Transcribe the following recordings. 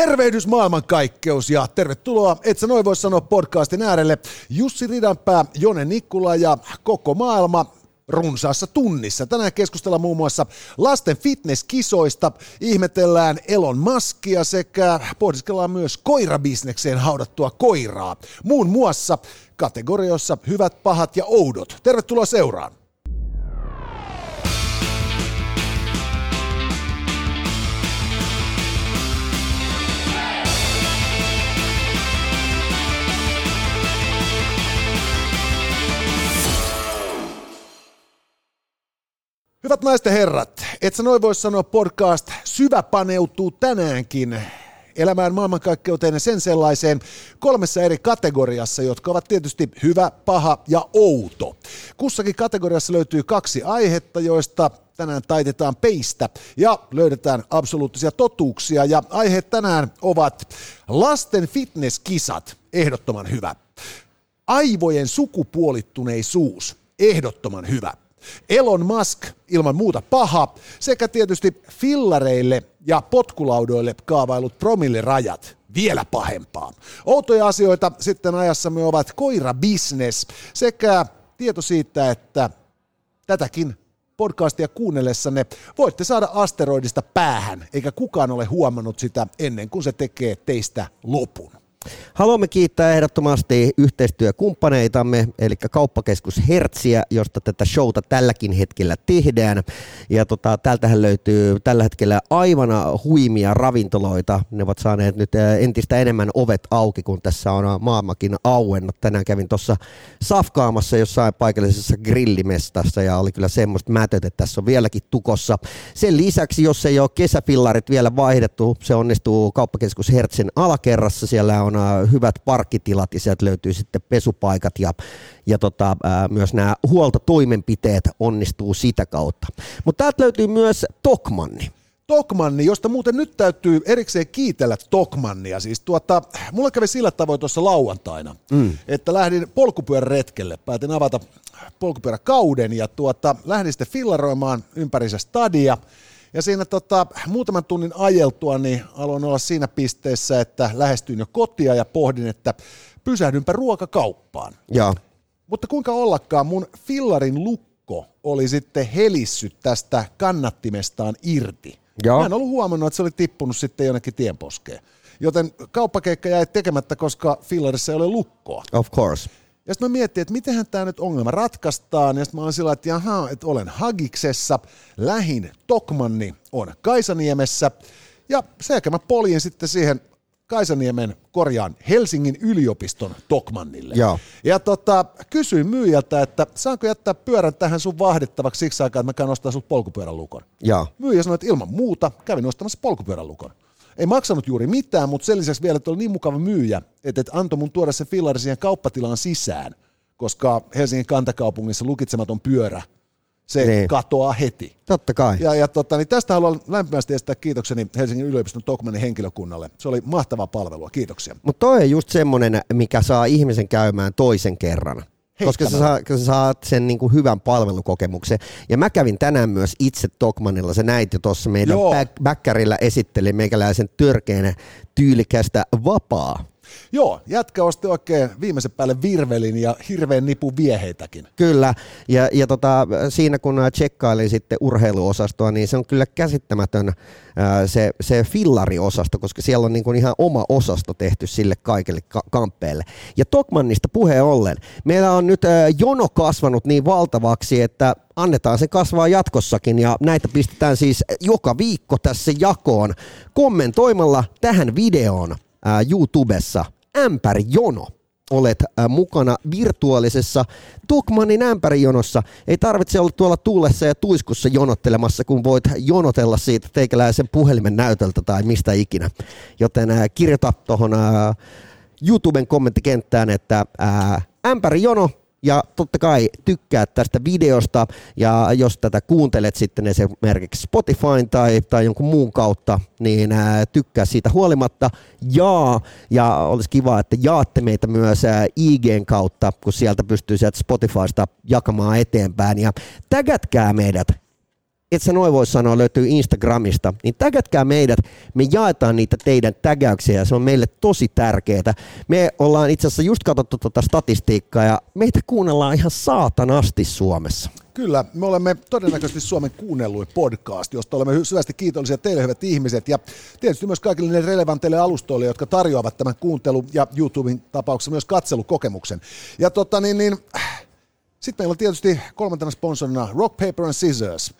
Tervehdys maailmankaikkeus ja tervetuloa, et sä noin voi sanoa podcastin äärelle. Jussi Ridanpää, Jone Nikkula ja koko maailma runsaassa tunnissa. Tänään keskustellaan muun muassa lasten fitnesskisoista, ihmetellään Elon Muskia sekä pohdiskellaan myös koirabisnekseen haudattua koiraa. Muun muassa kategorioissa hyvät, pahat ja oudot. Tervetuloa seuraan. Hyvät naisten herrat, et sä noin voi sanoa podcast syvä paneutuu tänäänkin elämään maailmankaikkeuteen ja sen sellaiseen kolmessa eri kategoriassa, jotka ovat tietysti hyvä, paha ja outo. Kussakin kategoriassa löytyy kaksi aihetta, joista tänään taitetaan peistä ja löydetään absoluuttisia totuuksia. Ja aiheet tänään ovat lasten fitnesskisat, ehdottoman hyvä. Aivojen sukupuolittuneisuus, ehdottoman hyvä. Elon Musk ilman muuta paha, sekä tietysti fillareille ja potkulaudoille kaavailut promillerajat vielä pahempaa. Outoja asioita sitten ajassamme ovat koirabisnes sekä tieto siitä, että tätäkin podcastia kuunnellessanne voitte saada asteroidista päähän, eikä kukaan ole huomannut sitä ennen kuin se tekee teistä lopun. Haluamme kiittää ehdottomasti yhteistyökumppaneitamme, eli kauppakeskus Hertsiä, josta tätä showta tälläkin hetkellä tehdään. Ja tota, täältähän löytyy tällä hetkellä aivan huimia ravintoloita. Ne ovat saaneet nyt entistä enemmän ovet auki, kun tässä on maailmakin auennut. Tänään kävin tuossa safkaamassa jossain paikallisessa grillimestassa ja oli kyllä semmoista mätöt, että tässä on vieläkin tukossa. Sen lisäksi, jos ei ole kesäfillarit vielä vaihdettu, se onnistuu kauppakeskus Hertsin alakerrassa. Siellä on hyvät parkkitilat ja sieltä löytyy sitten pesupaikat ja, ja tota, ää, myös nämä huoltotoimenpiteet onnistuu sitä kautta. Mutta täältä löytyy myös Tokmanni. Tokmanni, josta muuten nyt täytyy erikseen kiitellä Tokmannia. Siis tuota, mulla kävi sillä tavoin tuossa lauantaina, mm. että lähdin polkupyöräretkelle. Päätin avata polkupyöräkauden ja tuota, lähdin sitten fillaroimaan ympärissä stadia. Ja siinä tota, muutaman tunnin ajeltua niin aloin olla siinä pisteessä, että lähestyin jo kotia ja pohdin, että pysähdynpä ruokakauppaan. Ja. Mutta kuinka ollakaan, mun fillarin lukko oli sitten helissyt tästä kannattimestaan irti. Ja. Mä en ollut huomannut, että se oli tippunut sitten jonnekin tienposkeen. Joten kauppakeikka jäi tekemättä, koska fillarissa ei ole lukkoa. Of course. Ja sitten mä mietin, että mitenhän tämä nyt ongelma ratkaistaan. Ja sitten mä olin sillä että jaha, että olen Hagiksessa, lähin Tokmanni on Kaisaniemessä. Ja sen jälkeen mä poljin sitten siihen Kaisaniemen korjaan Helsingin yliopiston Tokmannille. Ja, ja tota, kysyin myyjältä, että saanko jättää pyörän tähän sun vahdettavaksi siksi aikaa, että mä käyn ostaa sulta polkupyörän lukon. Ja. Myyjä sanoi, että ilman muuta kävin ostamassa polkupyörän lukon ei maksanut juuri mitään, mutta sen lisäksi vielä, että oli niin mukava myyjä, että, että antoi mun tuoda se fillari siihen kauppatilaan sisään, koska Helsingin kantakaupungissa lukitsematon pyörä, se niin. katoaa heti. Totta kai. Ja, ja tota, niin tästä haluan lämpimästi estää kiitokseni Helsingin yliopiston Tokmanin henkilökunnalle. Se oli mahtavaa palvelua, kiitoksia. Mutta toi on just semmoinen, mikä saa ihmisen käymään toisen kerran koska sä, saa, sä saat sen niin kuin hyvän palvelukokemuksen. Ja mä kävin tänään myös itse Tokmanilla, sä näit jo tuossa meidän bäkkärillä esitteli meikäläisen törkeänä tyylikästä vapaa Joo, jätkä osti oikein viimeisen päälle virvelin ja hirveän nipu vieheitäkin. Kyllä, ja, ja tota, siinä kun tsekkailin sitten urheiluosastoa, niin se on kyllä käsittämätön se, se fillariosasto, koska siellä on niin kuin ihan oma osasto tehty sille kaikille ka- kamppeille. Ja Tokmannista puheen ollen, meillä on nyt jono kasvanut niin valtavaksi, että annetaan se kasvaa jatkossakin ja näitä pistetään siis joka viikko tässä jakoon kommentoimalla tähän videoon YouTubessa ämpärijono olet mukana virtuaalisessa Tukmanin ämpärijonossa. Ei tarvitse olla tuolla tuulessa ja tuiskussa jonottelemassa, kun voit jonotella siitä teikäläisen puhelimen näytöltä tai mistä ikinä. Joten kirjoita tuohon YouTuben kommenttikenttään, että ämpärijono ja totta kai tykkää tästä videosta ja jos tätä kuuntelet sitten esimerkiksi Spotify tai, tai jonkun muun kautta, niin ää, tykkää siitä huolimatta. Ja, ja olisi kiva, että jaatte meitä myös ää, IGn kautta, kun sieltä pystyy sieltä Spotifysta jakamaan eteenpäin ja tägätkää meidät et sä noin voi sanoa, löytyy Instagramista, niin tägätkää meidät, me jaetaan niitä teidän tägäyksiä ja se on meille tosi tärkeää. Me ollaan itse asiassa just katsottu tuota statistiikkaa ja meitä kuunnellaan ihan saatanasti Suomessa. Kyllä, me olemme todennäköisesti Suomen kuunnelluin podcast, josta olemme syvästi kiitollisia teille hyvät ihmiset ja tietysti myös kaikille ne relevanteille alustoille, jotka tarjoavat tämän kuuntelu- ja YouTuben tapauksessa myös katselukokemuksen. Ja tota niin, niin sitten meillä on tietysti kolmantena sponsorina Rock, Paper and Scissors.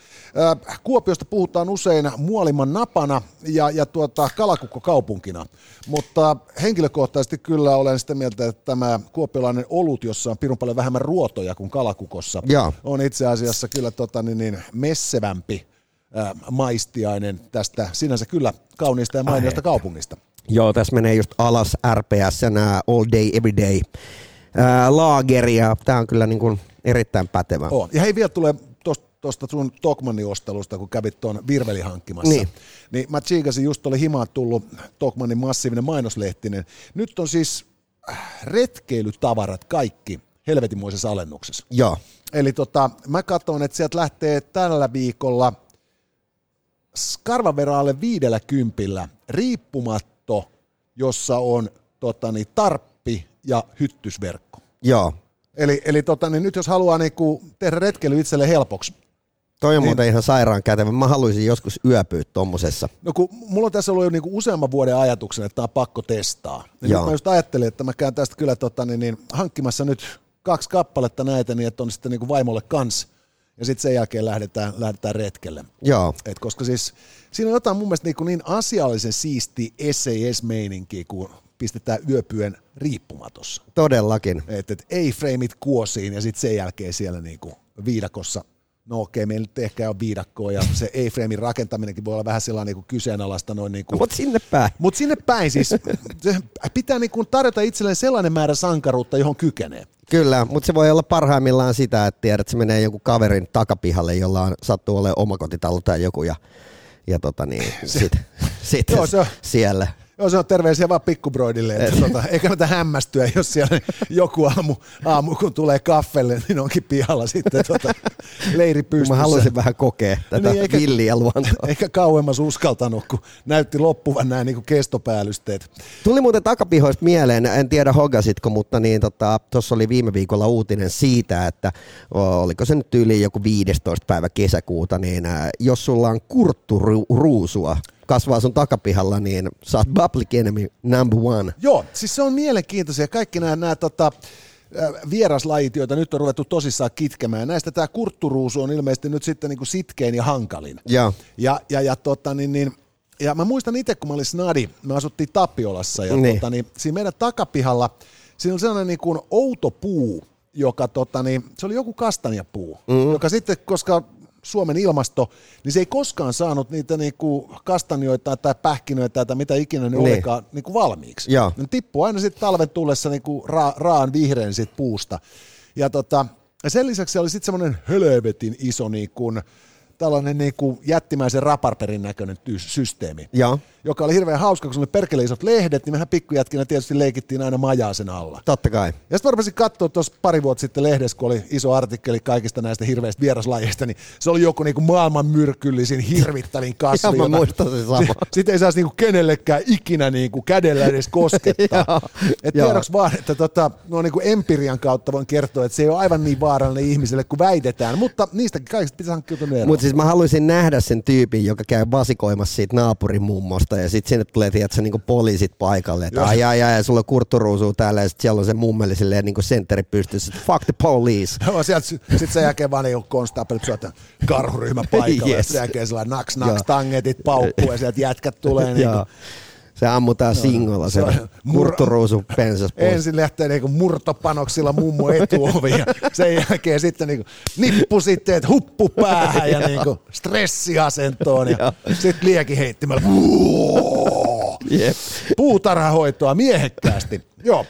Kuopiosta puhutaan usein muoliman napana ja, ja tuota, kalakukko kaupunkina, mutta henkilökohtaisesti kyllä olen sitä mieltä, että tämä kuopiolainen olut, jossa on pirun paljon vähemmän ruotoja kuin kalakukossa, ja. on itse asiassa kyllä tota, niin, niin, messevämpi ää, maistiainen tästä sinänsä kyllä kauniista ja mainiosta kaupungista. Joo, tässä menee just alas RPS, all day, every day laageria. Tämä on kyllä niin kuin erittäin pätevä. Oh. Ja hei, vielä tulee tuosta sun Tokmanin ostelusta, kun kävit tuon Virveli hankkimassa. Niin. niin mä tsiikasin, just oli himaa tullut Tokmanin massiivinen mainoslehtinen. Nyt on siis äh, retkeilytavarat kaikki helvetimoisessa alennuksessa. Joo. Eli tota, mä katson, että sieltä lähtee tällä viikolla skarvaveraalle viidellä kympillä riippumatto, jossa on tota, niin, tarppi ja hyttysverkko. Joo. Eli, eli tota, niin nyt jos haluaa niin kuin tehdä retkeily itselle helpoksi, Toi on niin, muuten ihan sairaan kätevä. Mä haluaisin joskus yöpyä tuommoisessa. No kun mulla on tässä ollut jo niinku useamman vuoden ajatuksen, että tämä on pakko testaa. Ja nyt mä just ajattelin, että mä käyn tästä kyllä tota, niin, niin, hankkimassa nyt kaksi kappaletta näitä, niin että on sitten niinku vaimolle kans. Ja sitten sen jälkeen lähdetään, lähdetään retkelle. Joo. Et koska siis siinä on jotain mun mielestä niin, niin asiallisen siisti SAS-meininkiä, kun pistetään yöpyön riippumatossa. Todellakin. Et, et ei freimit kuosiin ja sitten sen jälkeen siellä niinku viidakossa no okei, meillä nyt ehkä on viidakkoa ja se A-framein rakentaminenkin voi olla vähän sellainen niin kyseenalaista noin niin kuin, mutta sinne päin. Mutta sinne päin siis pitää niin kuin tarjota itselleen sellainen määrä sankaruutta, johon kykenee. Kyllä, mutta se voi olla parhaimmillaan sitä, että tiedät, että se menee joku kaverin takapihalle, jolla on sattuu olemaan omakotitalo tai joku ja, ja tota niin, sitten sit, sit siellä Joo, se on terveisiä vaan pikkubroidille, että tota, ei kannata hämmästyä, jos siellä joku aamu, aamu kun tulee kaffelle, niin onkin pihalla sitten tota, leiri pystyssä. Mä haluaisin vähän kokea tätä niin, eikä, villiä luontoa. Eikä kauemmas uskaltanut, kun näytti loppuvan nämä niin kestopäällysteet. Tuli muuten takapihoista mieleen, en tiedä hogasitko, mutta niin tuossa tota, oli viime viikolla uutinen siitä, että oliko se nyt yli joku 15. päivä kesäkuuta, niin jos sulla on kurtturuusua, kasvaa sun takapihalla, niin sä oot public enemy number one. Joo, siis se on mielenkiintoisia. Kaikki nämä, nämä tota, vieraslajit, joita nyt on ruvettu tosissaan kitkemään. Näistä tämä kurtturuusu on ilmeisesti nyt sitten niin kuin sitkein ja hankalin. Ja, ja, ja, ja, tota, niin, niin, ja mä muistan itse, kun mä olin snadi, me asuttiin Tapiolassa ja niin. tota, niin, siinä meidän takapihalla siinä on sellainen niin kuin outo puu, joka tota, niin, se oli joku kastanjapuu, mm-hmm. joka sitten, koska Suomen ilmasto, niin se ei koskaan saanut niitä niinku kastanjoita tai pähkinöitä tai mitä ikinä ne niin. olikaan niinku valmiiksi. Ja. Ne tippuu aina sitten talven tullessa niinku ra- raan vihreän sit puusta. Ja, tota, ja sen lisäksi se oli sitten semmoinen hölövetin iso niinku, tällainen niin kuin jättimäisen raparperin näköinen systeemi, ja. joka oli hirveän hauska, kun se oli perkele isot lehdet, niin mehän pikkujätkinä tietysti leikittiin aina majaa sen alla. Totta kai. Ja sitten mä rupesin katsoa tuossa pari vuotta sitten lehdessä, kun oli iso artikkeli kaikista näistä hirveistä vieraslajeista, niin se oli joku niin kuin maailman myrkyllisin, hirvittävin kasvi. ja mä muistan se sama. Sitten ei saisi niin kuin kenellekään ikinä niin kuin kädellä edes koskettaa. että tiedoksi vaan, että tota, no niin kuin empirian kautta voin kertoa, että se ei ole aivan niin vaarallinen ihmiselle kuin väitetään, mutta niistäkin kaikista pitäisi hankkiutua siis mä haluaisin nähdä sen tyypin, joka käy vasikoimassa siitä naapurin mummosta ja sitten sinne tulee tiedätkö, niin poliisit paikalle, että ai ai ai, sulla on kurtturuusuu täällä ja sitten siellä on se mummeli silleen niin kuin sentteri pystyssä, fuck the police. Sieltä sitten sen jälkeen vaan niin konstaapelit syötä karhuryhmä paikalle. Yes. ja sen jälkeen sellainen naks naks tangetit paukkuu ja sieltä jätkät tulee niin kuin, se ammutaan no, singolla, se, se murtturuusu pensas pois. Ensin lähtee niinku murtopanoksilla mummo etuovi ja sen jälkeen sitten niinku nippu sitten, että huppu päähän ja niinku stressiasentoon ja sitten liekin heittimällä. Yep. Puutarhahoitoa miehekkäästi. Joo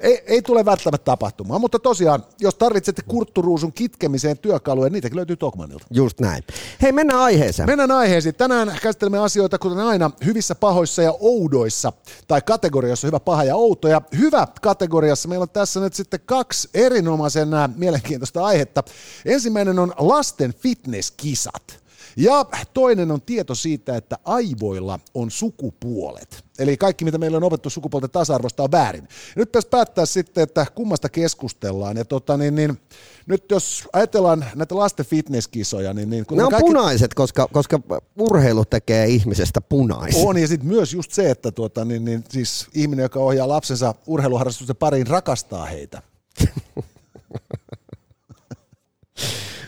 ei, ei tule välttämättä tapahtumaan, mutta tosiaan, jos tarvitsette kurtturuusun kitkemiseen työkaluja, niitäkin löytyy Tokmanilta. Just näin. Hei, mennään aiheeseen. Mennään aiheeseen. Tänään käsittelemme asioita, kuten aina, hyvissä, pahoissa ja oudoissa, tai kategoriassa hyvä, paha ja outo. Ja hyvä kategoriassa meillä on tässä nyt sitten kaksi erinomaisen mielenkiintoista aihetta. Ensimmäinen on lasten fitnesskisat. Ja toinen on tieto siitä, että aivoilla on sukupuolet. Eli kaikki, mitä meillä on opettu sukupuolten tasa-arvosta, on väärin. Nyt pitäisi päättää sitten, että kummasta keskustellaan. Ja tota, niin, niin, nyt jos ajatellaan näitä lasten fitnesskisoja, niin... niin kun ne on kaikki... punaiset, koska, koska urheilu tekee ihmisestä punaisen. On, ja sitten myös just se, että tuota, niin, niin, siis ihminen, joka ohjaa lapsensa urheiluharrastusten pariin, rakastaa heitä.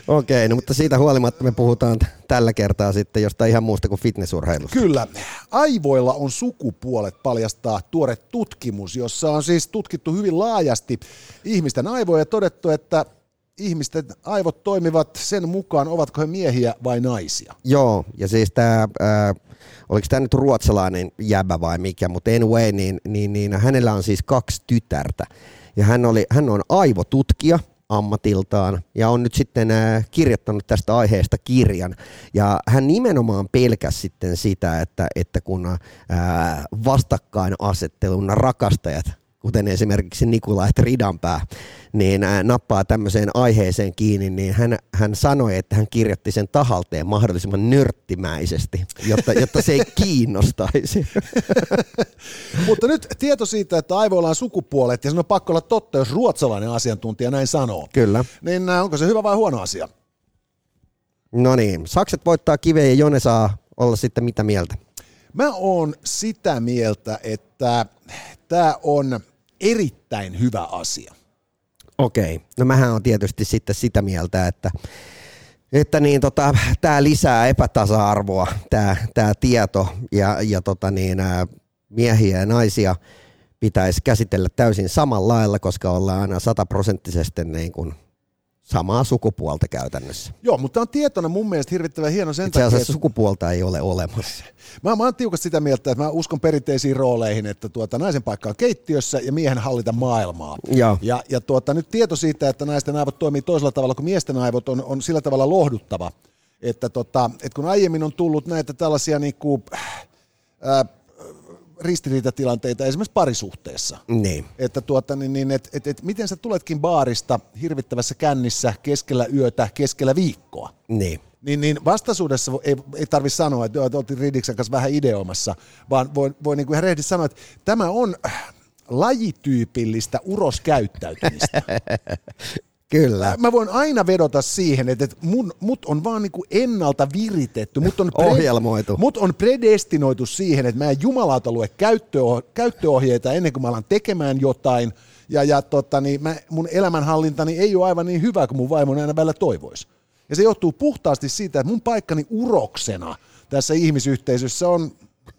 Okei, no mutta siitä huolimatta me puhutaan tällä kertaa sitten jostain ihan muusta kuin fitnessurheilusta. Kyllä. Aivoilla on sukupuolet paljastaa tuore tutkimus, jossa on siis tutkittu hyvin laajasti ihmisten aivoja ja todettu, että ihmisten aivot toimivat sen mukaan, ovatko he miehiä vai naisia. Joo, ja siis tämä, äh, oliko tämä nyt ruotsalainen jäbä vai mikä, mutta anyway, niin, niin, niin hänellä on siis kaksi tytärtä. Ja hän, oli, hän on aivotutkija – ammatiltaan ja on nyt sitten äh, kirjoittanut tästä aiheesta kirjan. Ja hän nimenomaan pelkäsi sitten sitä, että, että kun äh, vastakkainasettelun rakastajat kuten esimerkiksi Nikolai Ridanpää, niin nappaa tämmöiseen aiheeseen kiinni, niin hän, hän sanoi, että hän kirjoitti sen tahalteen mahdollisimman nörttimäisesti, jotta, jotta se ei kiinnostaisi. Mutta nyt tieto siitä, että aivoilla on sukupuolet, ja se on pakko olla totta, jos ruotsalainen asiantuntija näin sanoo. Kyllä. Niin onko se hyvä vai huono asia? No niin, Sakset voittaa kiveen ja Jone saa olla sitten mitä mieltä? Mä oon sitä mieltä, että tämä on erittäin hyvä asia. Okei, no mähän on tietysti sitten sitä mieltä, että että niin tota, tämä lisää epätasa-arvoa, tämä tää tieto, ja, ja tota niin, miehiä ja naisia pitäisi käsitellä täysin samalla lailla, koska ollaan aina sataprosenttisesti niin kuin samaa sukupuolta käytännössä. Joo, mutta on tietona mun mielestä hirvittävän hieno sen Itse takia, että... sukupuolta ei ole olemassa. Mä, mä oon tiukasti sitä mieltä, että mä uskon perinteisiin rooleihin, että tuota, naisen paikka on keittiössä ja miehen hallita maailmaa. Ja, ja, ja tuota, nyt tieto siitä, että naisten aivot toimii toisella tavalla kuin miesten aivot on, on sillä tavalla lohduttava, että, tota, että kun aiemmin on tullut näitä tällaisia niin kuin, äh, ristiriitatilanteita esimerkiksi parisuhteessa. Niin. Että tuota, niin, niin, et, et, et, miten sä tuletkin baarista hirvittävässä kännissä keskellä yötä, keskellä viikkoa. Niin. Niin, niin vastaisuudessa ei, ei tarvitse sanoa, että, että oltiin Ridiksen kanssa vähän ideomassa, vaan voi, voi niin kuin ihan rehdisti sanoa, että tämä on lajityypillistä uroskäyttäytymistä. Kyllä. Mä voin aina vedota siihen, että mun, mut on vaan niinku ennalta viritetty. Mut on pre, Ohjelmoitu. Mut on predestinoitu siihen, että mä en jumalauta lue käyttöoh- käyttöohjeita ennen kuin mä alan tekemään jotain. Ja, ja tota, niin mä, mun elämänhallintani ei ole aivan niin hyvä kuin mun vaimoni aina välillä toivoisi. Ja se johtuu puhtaasti siitä, että mun paikkani uroksena tässä ihmisyhteisössä on,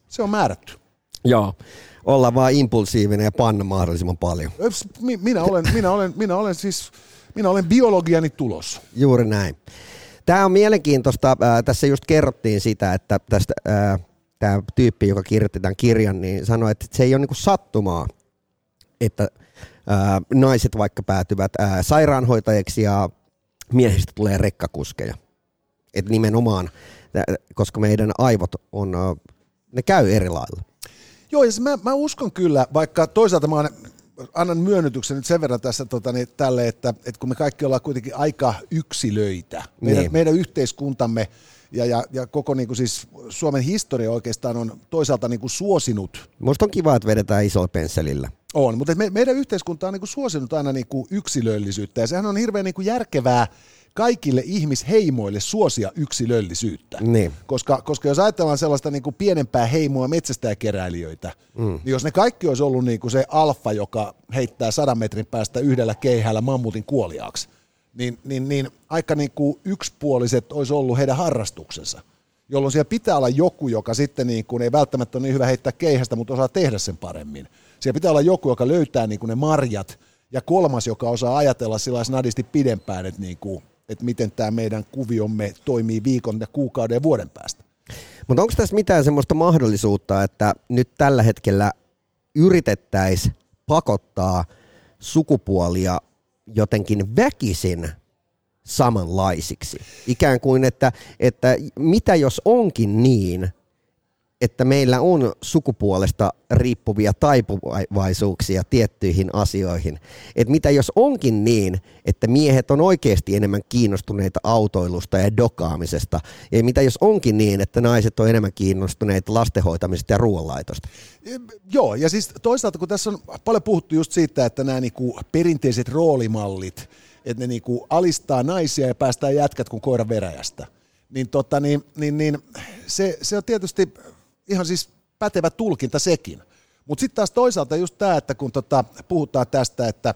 se on määrätty. Joo olla vaan impulsiivinen ja panna mahdollisimman paljon. Minä olen, minä olen, minä olen siis minä olen biologiani tulos. Juuri näin. Tämä on mielenkiintoista. Tässä just kerrottiin sitä, että tästä tämä tyyppi, joka kirjoitti tämän kirjan, niin sanoi, että se ei ole niinku sattumaa, että naiset vaikka päätyvät sairaanhoitajiksi ja miehistä tulee rekkakuskeja. Että nimenomaan, koska meidän aivot on, ne käy eri lailla. Joo, ja mä, mä uskon kyllä, vaikka toisaalta mä oon annan myönnytyksen nyt sen verran tässä tota, niin, tälle, että, että kun me kaikki ollaan kuitenkin aika yksilöitä, meidän, niin. meidän yhteiskuntamme ja, ja, ja koko niin kuin siis Suomen historia oikeastaan on toisaalta niin kuin suosinut. Minusta on kiva, että vedetään isolla pensselillä. On, mutta me, meidän yhteiskunta on niin kuin suosinut aina niin kuin yksilöllisyyttä ja sehän on hirveän niin kuin järkevää kaikille ihmisheimoille suosia yksilöllisyyttä. Niin. Koska, koska jos ajatellaan sellaista niin kuin pienempää heimoa metsästäjäkeräilijöitä, mm. niin jos ne kaikki olisi ollut niin kuin se alfa, joka heittää sadan metrin päästä yhdellä keihällä mammutin kuoliaaksi, niin, niin, niin aika niin kuin yksipuoliset olisi ollut heidän harrastuksensa jolloin siellä pitää olla joku, joka sitten niin kuin ei välttämättä ole niin hyvä heittää keihästä, mutta osaa tehdä sen paremmin. Siellä pitää olla joku, joka löytää niin kuin ne marjat, ja kolmas, joka osaa ajatella sillä snadisti pidempään, että niin kuin että miten tämä meidän kuviomme toimii viikon ja kuukauden ja vuoden päästä. Mutta onko tässä mitään semmoista mahdollisuutta, että nyt tällä hetkellä yritettäisiin pakottaa sukupuolia jotenkin väkisin samanlaisiksi? Ikään kuin, että, että mitä jos onkin niin, että meillä on sukupuolesta riippuvia taipuvaisuuksia tiettyihin asioihin. Että mitä jos onkin niin, että miehet on oikeasti enemmän kiinnostuneita autoilusta ja dokaamisesta, ja mitä jos onkin niin, että naiset on enemmän kiinnostuneita lastenhoitamisesta ja ruoanlaitosta? Joo, ja siis toisaalta kun tässä on paljon puhuttu just siitä, että nämä niinku perinteiset roolimallit, että ne niinku alistaa naisia ja päästää jätkät kuin koira veräjästä, niin, tota, niin, niin, niin se, se on tietysti ihan siis pätevä tulkinta sekin. Mutta sitten taas toisaalta just tämä, että kun tota, puhutaan tästä, että,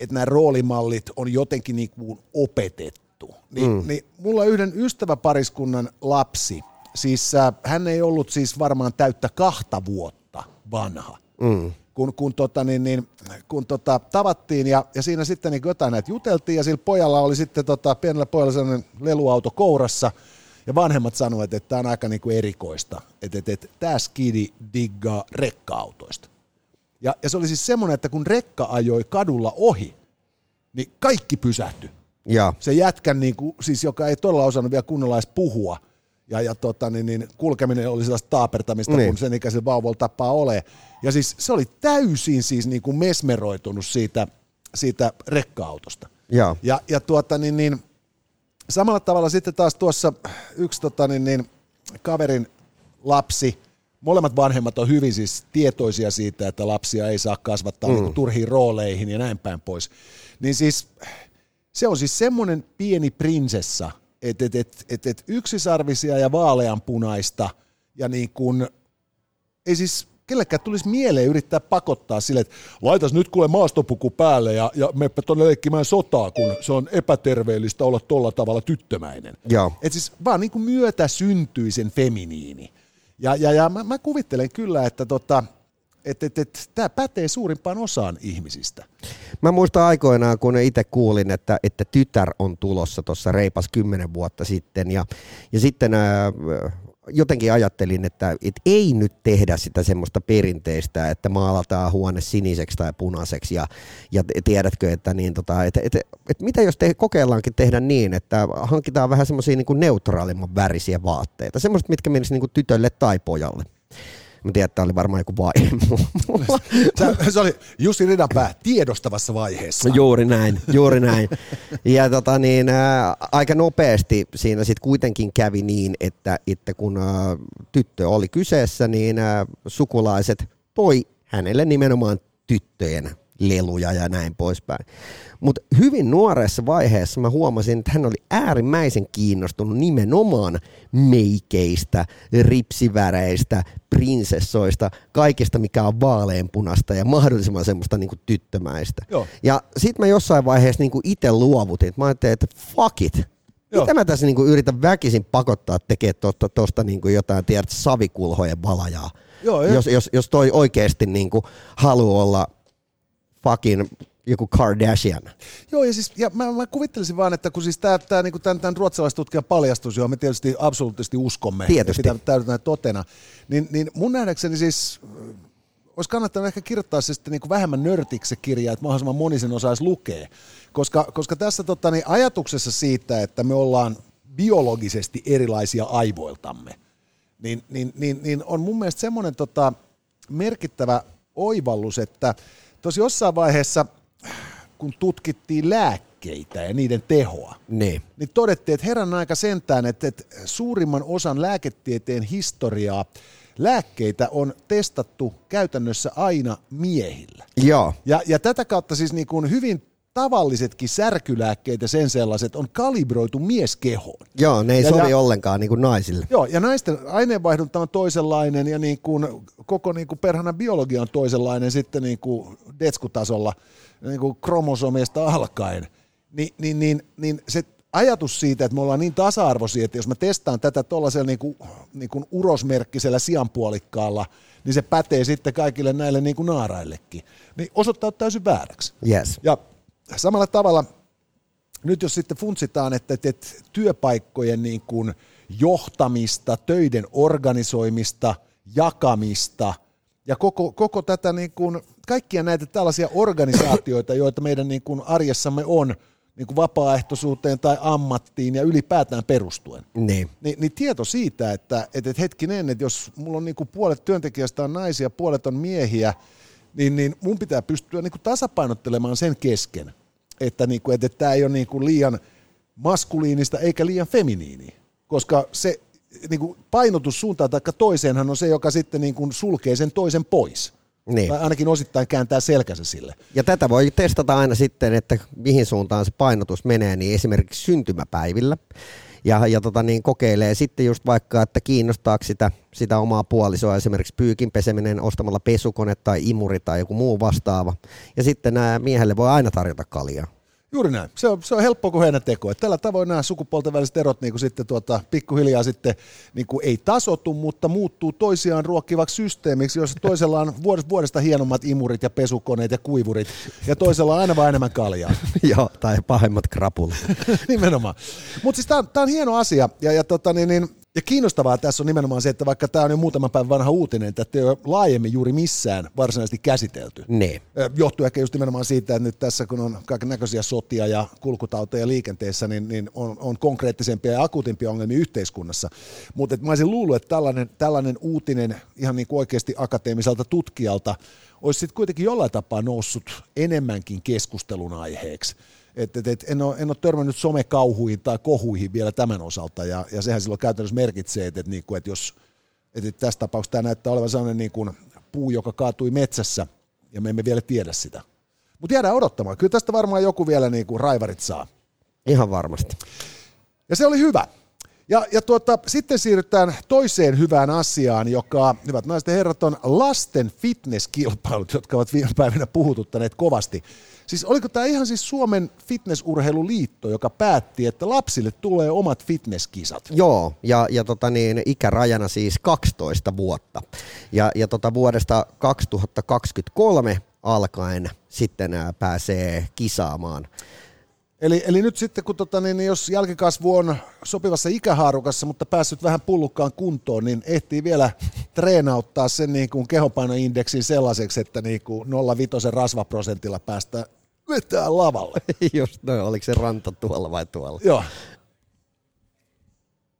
että nämä roolimallit on jotenkin niinku opetettu, niin, mm. niin mulla yhden ystäväpariskunnan lapsi, siis äh, hän ei ollut siis varmaan täyttä kahta vuotta vanha, mm. kun, kun, tota, niin, niin, kun tota, tavattiin ja, ja siinä sitten niin jotain näitä juteltiin ja sillä pojalla oli sitten tota, pienellä pojalla sellainen leluauto kourassa – ja vanhemmat sanoivat, että tämä on aika niinku erikoista, että, että, että tämä skidi diggaa rekka-autoista. Ja, ja se oli siis semmoinen, että kun rekka ajoi kadulla ohi, niin kaikki pysähtyi. Ja. Se jätkän, niin kuin, siis joka ei todella osannut vielä kunnolla edes puhua, ja, ja tota, niin, niin, kulkeminen oli sellaista taapertamista, niin. kun sen ikäisen vauvalla tapaa ole. Ja siis se oli täysin siis niin kuin mesmeroitunut siitä, siitä rekka-autosta. Ja, ja, ja tuota, niin, niin, samalla tavalla sitten taas tuossa yksi tota, niin, niin, kaverin lapsi, molemmat vanhemmat on hyvin siis tietoisia siitä, että lapsia ei saa kasvattaa mm. niin turhiin rooleihin ja näin päin pois. Niin siis se on siis semmoinen pieni prinsessa, että et, et, et, et yksisarvisia ja vaaleanpunaista ja niin kuin, ei siis kellekään tulisi mieleen yrittää pakottaa sille, että laitas nyt kuule maastopuku päälle ja, ja meppä tuonne leikkimään sotaa, kun se on epäterveellistä olla tolla tavalla tyttömäinen. Joo. Et siis vaan niin kuin myötä syntyisen feminiini. Ja, ja, ja mä, mä kuvittelen kyllä, että tota, että et, et, tämä pätee suurimpaan osaan ihmisistä. Mä muistan aikoinaan, kun itse kuulin, että, että tytär on tulossa tuossa reipas kymmenen vuotta sitten, ja, ja sitten äh, jotenkin ajattelin, että, että ei nyt tehdä sitä semmoista perinteistä, että maalataan huone siniseksi tai punaiseksi ja, ja tiedätkö, että, niin tota, että, että, että mitä jos te kokeillaankin tehdä niin, että hankitaan vähän semmoisia niin neutraalimman värisiä vaatteita, semmoista, mitkä menisivät niin tytölle tai pojalle. Mä tiedän, että tämä oli varmaan joku vaihe. se oli Jussi Ridanpää tiedostavassa vaiheessa. Juuri näin, juuri näin. Ja tota niin, ää, aika nopeasti siinä sitten kuitenkin kävi niin, että, että kun ää, tyttö oli kyseessä, niin ää, sukulaiset toi hänelle nimenomaan tyttöjen leluja ja näin poispäin. Mutta hyvin nuoressa vaiheessa mä huomasin, että hän oli äärimmäisen kiinnostunut nimenomaan meikeistä, ripsiväreistä, prinsessoista, kaikesta mikä on vaaleanpunasta ja mahdollisimman semmoista niinku tyttömäistä. Joo. Ja sit mä jossain vaiheessa niinku itse luovutin, että mä ajattelin, että fuck it, Joo. Mitä mä tässä niinku yritän väkisin pakottaa tekemään tuosta, tuosta niinku jotain, tiedät, savikulhojen valajaa. Joo, jos, jos, jos toi oikeasti niinku haluaa olla fucking joku Kardashian. Joo, ja, siis, ja mä, mä kuvittelisin vaan, että kun siis tämä, tämä, niin tämän, tämän ruotsalaistutkijan paljastus, johon me tietysti absoluuttisesti uskomme, tietysti. ja täytetään totena, niin, niin mun nähdäkseni siis olisi kannattanut ehkä kirjoittaa se sitten niin kuin vähemmän nörtiksi se kirja, että mahdollisimman moni sen osaisi lukea. Koska, koska tässä tota, niin ajatuksessa siitä, että me ollaan biologisesti erilaisia aivoiltamme, niin, niin, niin, niin on mun mielestä semmoinen tota, merkittävä oivallus, että Tuossa jossain vaiheessa, kun tutkittiin lääkkeitä ja niiden tehoa, niin, niin todettiin, että herran aika sentään, että, että suurimman osan lääketieteen historiaa lääkkeitä on testattu käytännössä aina miehillä. Joo. Ja, ja tätä kautta siis niin kuin hyvin tavallisetkin särkylääkkeet ja sen sellaiset on kalibroitu mieskehoon. Joo, ne ei ja, sovi ja, ollenkaan niin kuin naisille. Joo, ja naisten aineenvaihdunta on toisenlainen ja niin kuin koko niin kuin perhana biologia on toisenlainen sitten niin kuin detskutasolla niin kuin kromosomeista alkaen. Ni, niin, niin, niin se ajatus siitä, että me ollaan niin tasa-arvoisia, että jos mä testaan tätä tuollaisella niin kuin, niin kuin urosmerkkisellä sianpuolikkaalla, niin se pätee sitten kaikille näille niin kuin naaraillekin, niin osoittaa täysin vääräksi. Yes. Ja samalla tavalla nyt jos sitten funtsitaan, että, että työpaikkojen niin kuin johtamista, töiden organisoimista, jakamista ja koko, koko tätä niin kuin, kaikkia näitä tällaisia organisaatioita, joita meidän niin kuin arjessamme on, niin kuin vapaaehtoisuuteen tai ammattiin ja ylipäätään perustuen. Niin. Ni, niin tieto siitä, että, että, että hetkinen, että jos mulla on niin kuin puolet työntekijästä on naisia, puolet on miehiä, niin, niin mun pitää pystyä niin kuin tasapainottelemaan sen kesken, että, niin kuin, että, tämä ei ole niin kuin liian maskuliinista eikä liian feminiini, koska se niin kuin painotus suuntaan tai toiseenhan on se, joka sitten niin kuin sulkee sen toisen pois. Niin. Tai ainakin osittain kääntää selkänsä sille. Ja tätä voi testata aina sitten, että mihin suuntaan se painotus menee, niin esimerkiksi syntymäpäivillä. Ja, ja tota niin, kokeilee sitten just vaikka, että kiinnostaako sitä, sitä omaa puolisoa, esimerkiksi pyykin peseminen ostamalla pesukone tai imuri tai joku muu vastaava. Ja sitten nämä miehelle voi aina tarjota kaljaa. Juuri näin. Se on, se on helppo kuin heinäteko. Että tällä tavoin nämä sukupuolten väliset erot niin kuin sitten tuota, pikkuhiljaa sitten niin kuin ei tasotu, mutta muuttuu toisiaan ruokkivaksi systeemiksi, jossa toisella on vuodesta hienommat imurit ja pesukoneet ja kuivurit, ja toisella on aina vain enemmän kaljaa. Joo, tai pahemmat krapulat. Nimenomaan. Mutta siis tämä on hieno asia, ja, ja tota, niin, niin, ja kiinnostavaa tässä on nimenomaan se, että vaikka tämä on jo muutaman päivän vanha uutinen, että ei ole laajemmin juuri missään varsinaisesti käsitelty. Ne. Johtuu ehkä just nimenomaan siitä, että nyt tässä kun on kaiken näköisiä sotia ja kulkutauteja liikenteessä, niin, niin on, on konkreettisempia ja akuutimpia ongelmia yhteiskunnassa. Mutta mä olisin luullut, että tällainen, tällainen uutinen ihan niin kuin oikeasti akateemiselta tutkijalta olisi sitten kuitenkin jollain tapaa noussut enemmänkin keskustelun aiheeksi. Et, et, et en, ole, en ole törmännyt somekauhuihin tai kohuihin vielä tämän osalta, ja, ja sehän silloin käytännössä merkitsee, että et, niinku, et jos et, et tässä tapauksessa tämä näyttää olevan sellainen niin kuin puu, joka kaatui metsässä, ja me emme vielä tiedä sitä. Mutta jäädään odottamaan. Kyllä tästä varmaan joku vielä niin kuin raivarit saa. Ihan varmasti. Ja se oli hyvä. Ja, ja tuota, sitten siirrytään toiseen hyvään asiaan, joka, hyvät naiset ja herrat, on lasten fitnesskilpailut, jotka ovat viime päivinä puhututtaneet kovasti. Siis oliko tämä ihan siis Suomen fitnessurheiluliitto, joka päätti, että lapsille tulee omat fitnesskisat? Joo, ja, ja tota niin, ikärajana siis 12 vuotta. Ja, ja tota vuodesta 2023 alkaen sitten pääsee kisaamaan. Eli, eli nyt sitten, kun tota, niin, jos jälkikasvu on sopivassa ikähaarukassa, mutta päässyt vähän pullukkaan kuntoon, niin ehtii vielä treenauttaa sen niin kuin kehopainoindeksin sellaiseksi, että niin kuin 0,5 rasvaprosentilla päästä vetää lavalle. Just noin, oliko se ranta tuolla vai tuolla? Joo.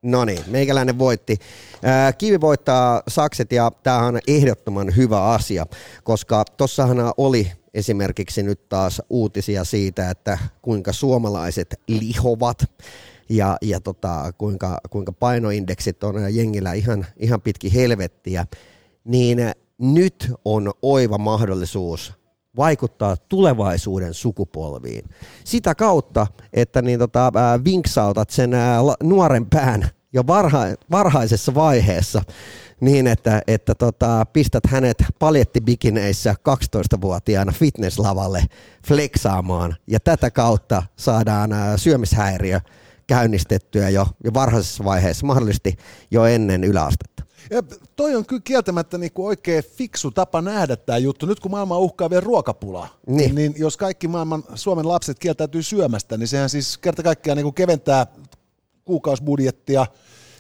No niin, meikäläinen voitti. Kivi voittaa sakset ja tämähän on ehdottoman hyvä asia, koska tossahan oli esimerkiksi nyt taas uutisia siitä, että kuinka suomalaiset lihovat ja, ja tota, kuinka, kuinka painoindeksit on jengillä ihan, ihan pitki helvettiä, niin nyt on oiva mahdollisuus vaikuttaa tulevaisuuden sukupolviin. Sitä kautta, että niin tota, äh, vinksautat sen äh, nuoren pään jo varha, varhaisessa vaiheessa niin, että, että tota, pistät hänet paljettibikineissä 12-vuotiaana fitnesslavalle flexaamaan ja tätä kautta saadaan ää, syömishäiriö käynnistettyä jo, jo varhaisessa vaiheessa, mahdollisesti jo ennen yläastetta. Ja toi on kyllä kieltämättä niin kuin oikein fiksu tapa nähdä tämä juttu. Nyt kun maailma uhkaa vielä ruokapulaa, niin. niin jos kaikki maailman Suomen lapset kieltäytyy syömästä, niin sehän siis kerta kaikkiaan niin kuin keventää kuukausibudjettia –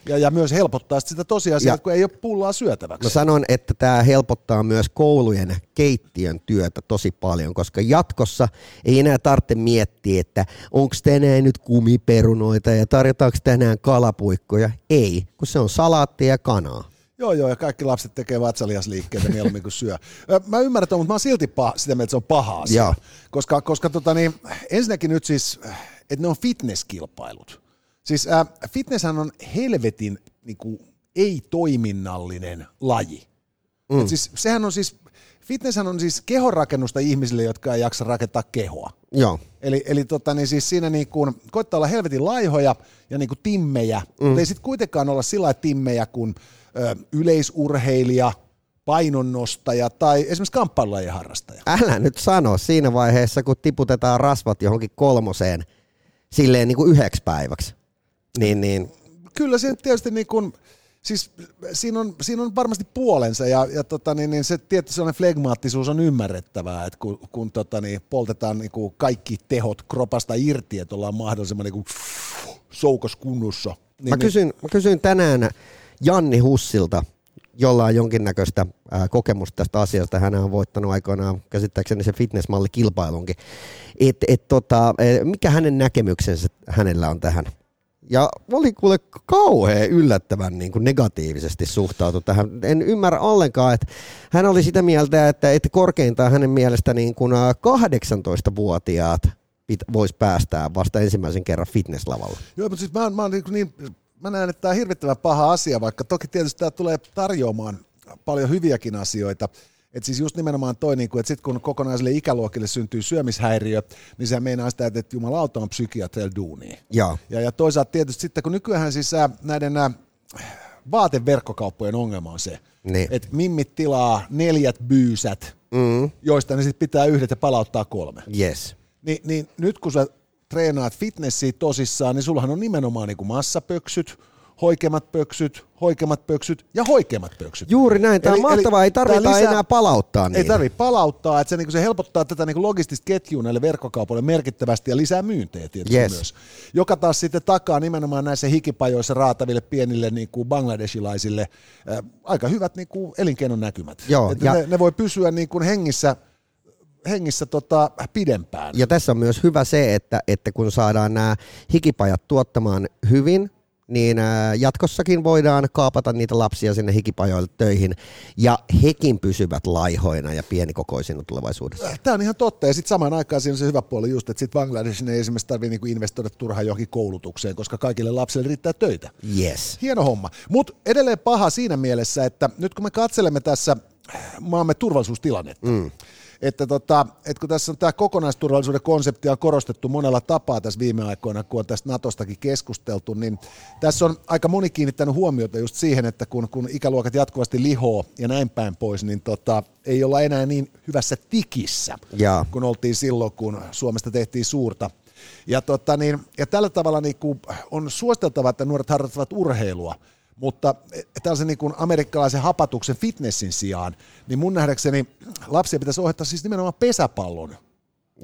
ja, ja myös helpottaa sitä tosiasiaa, kun ei ole pullaa syötäväksi. Mä sanon, että tämä helpottaa myös koulujen keittiön työtä tosi paljon, koska jatkossa ei enää tarvitse miettiä, että onko tänään nyt kumiperunoita ja tarjotaanko tänään kalapuikkoja. Ei, kun se on salaattia ja kanaa. Joo, joo, ja kaikki lapset tekee vatsaliasliikkeitä mieluummin kuin syö. Mä ymmärrän, mutta mä oon silti paha, sitä mieltä, että se on paha asia. Joo. Koska, koska tota niin, ensinnäkin nyt siis, että ne on fitnesskilpailut. Siis äh, fitnesshän on helvetin niin kuin, ei-toiminnallinen laji. Mm. Et siis, sehän on siis, fitnesshän on siis kehonrakennusta ihmisille, jotka ei jaksa rakentaa kehoa. Joo. Eli, eli tota, niin siis siinä niin kuin, koittaa olla helvetin laihoja ja niin kuin timmejä, mm. mutta ei sitten kuitenkaan olla sillä timmejä kuin ö, yleisurheilija, painonnostaja tai esimerkiksi kamppailulajien harrastaja. Älä nyt sano siinä vaiheessa, kun tiputetaan rasvat johonkin kolmoseen silleen niin kuin yhdeksi päiväksi. Niin, niin. Kyllä se tietysti niin kuin, siis siinä on, siinä on varmasti puolensa ja, ja tota, niin, niin se tietysti sellainen flegmaattisuus on ymmärrettävää, että kun, kun tota, niin, poltetaan niin kuin kaikki tehot kropasta irti, että ollaan mahdollisimman niin kuin, soukos kunnossa. Niin, mä, kysyn, mä kysyn tänään Janni Hussilta, jolla on jonkinnäköistä kokemusta tästä asiasta. Hän on voittanut aikoinaan käsittääkseni se fitnessmallikilpailunkin. Et, et, tota, mikä hänen näkemyksensä hänellä on tähän? Ja oli kuule kauhean yllättävän niin kuin negatiivisesti suhtautu tähän. En ymmärrä ollenkaan, että hän oli sitä mieltä, että, että korkeintaan hänen mielestä niin kuin 18-vuotiaat voisi päästää vasta ensimmäisen kerran fitnesslavalle. Joo, mutta siis mä, mä, niin, niin, mä näen, että tämä on hirvittävän paha asia, vaikka toki tietysti tämä tulee tarjoamaan paljon hyviäkin asioita. Et siis just nimenomaan toi, niin että sitten kun kokonaiselle ikäluokille syntyy syömishäiriö, niin se meinaa sitä, että jumalauta on psykiatrilla duunia. Ja. Ja, ja toisaalta tietysti sitten, kun nykyään siis näiden nämä vaateverkkokauppojen ongelma on se, niin. että mimmit tilaa neljät byysät, mm. joista ne sitten pitää yhdet ja palauttaa kolme. Yes. Ni, niin nyt kun sä treenaat fitnessiä tosissaan, niin sullahan on nimenomaan niin kuin massapöksyt, hoikemat pöksyt, hoikemat pöksyt ja hoikemat pöksyt. Juuri näin, tämä on mahtavaa, ei tarvita lisää, enää palauttaa niitä. Ei tarvitse palauttaa, että se, niin se helpottaa tätä niin logistista ketjua näille verkkokaupoille merkittävästi ja lisää myyntejä tietysti yes. myös. Joka taas sitten takaa nimenomaan näissä hikipajoissa raataville pienille niin kuin bangladesilaisille äh, aika hyvät niin kuin elinkeinon näkymät. Joo, että ja... ne, ne voi pysyä niin kuin hengissä hengissä tota, pidempään. Ja tässä on myös hyvä se, että, että kun saadaan nämä hikipajat tuottamaan hyvin, niin jatkossakin voidaan kaapata niitä lapsia sinne hikipajoille töihin, ja hekin pysyvät laihoina ja pienikokoisina tulevaisuudessa. Tämä on ihan totta, ja sitten samaan aikaan siinä on se hyvä puoli just, että sitten Bangladeshin ei esimerkiksi tarvitse niinku investoida turhaan johonkin koulutukseen, koska kaikille lapsille riittää töitä. Yes. Hieno homma. Mutta edelleen paha siinä mielessä, että nyt kun me katselemme tässä maamme turvallisuustilannetta, mm että, tota, että kun tässä on tämä kokonaisturvallisuuden konsepti on korostettu monella tapaa tässä viime aikoina, kun on tästä Natostakin keskusteltu, niin tässä on aika moni kiinnittänyt huomiota just siihen, että kun, kun ikäluokat jatkuvasti lihoo ja näin päin pois, niin tota, ei olla enää niin hyvässä tikissä, ja. kun oltiin silloin, kun Suomesta tehtiin suurta ja, tota, niin, ja tällä tavalla niin kuin on suositeltava, että nuoret harrastavat urheilua, mutta tällaisen niin kuin amerikkalaisen hapatuksen fitnessin sijaan, niin mun nähdäkseni lapsia pitäisi ohjata siis nimenomaan pesäpallon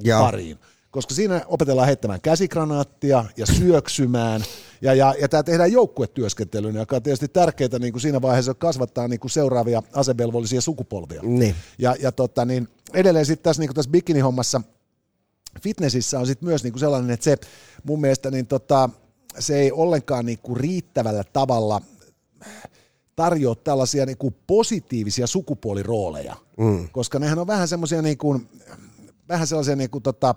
ja. pariin. Koska siinä opetellaan heittämään käsikranaattia ja syöksymään, ja, ja, ja tämä tehdään joukkuetyöskentelyyn, joka on tietysti tärkeää niin kuin siinä vaiheessa, kasvattaa niin kuin seuraavia asevelvollisia sukupolvia. Niin. Ja, ja tota, niin edelleen sitten tässä, niin kuin tässä bikini-hommassa, fitnessissä on sitten myös niin kuin sellainen, että se mun mielestä niin tota, se ei ollenkaan niin kuin riittävällä tavalla tarjoa tällaisia niin kuin positiivisia sukupuolirooleja, mm. koska nehän on vähän semmoisia niin kuin, vähän sellaisia niin kuin tota,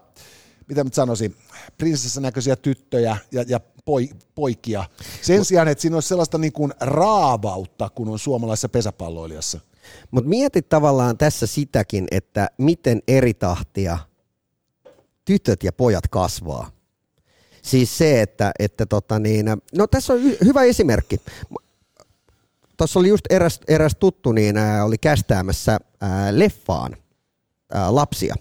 mitä mä sanoisin, prinsessan näköisiä tyttöjä ja, ja poi, poikia. Sen Mut, sijaan, että siinä olisi sellaista niin kuin raavautta, kun on suomalaisessa pesäpalloilijassa. Mutta mieti tavallaan tässä sitäkin, että miten eri tahtia tytöt ja pojat kasvaa. Siis se, että, että tota niin, no tässä on hyvä esimerkki tuossa oli just eräs, eräs tuttu, niin ää, oli kästäämässä ää, leffaan ää, lapsia.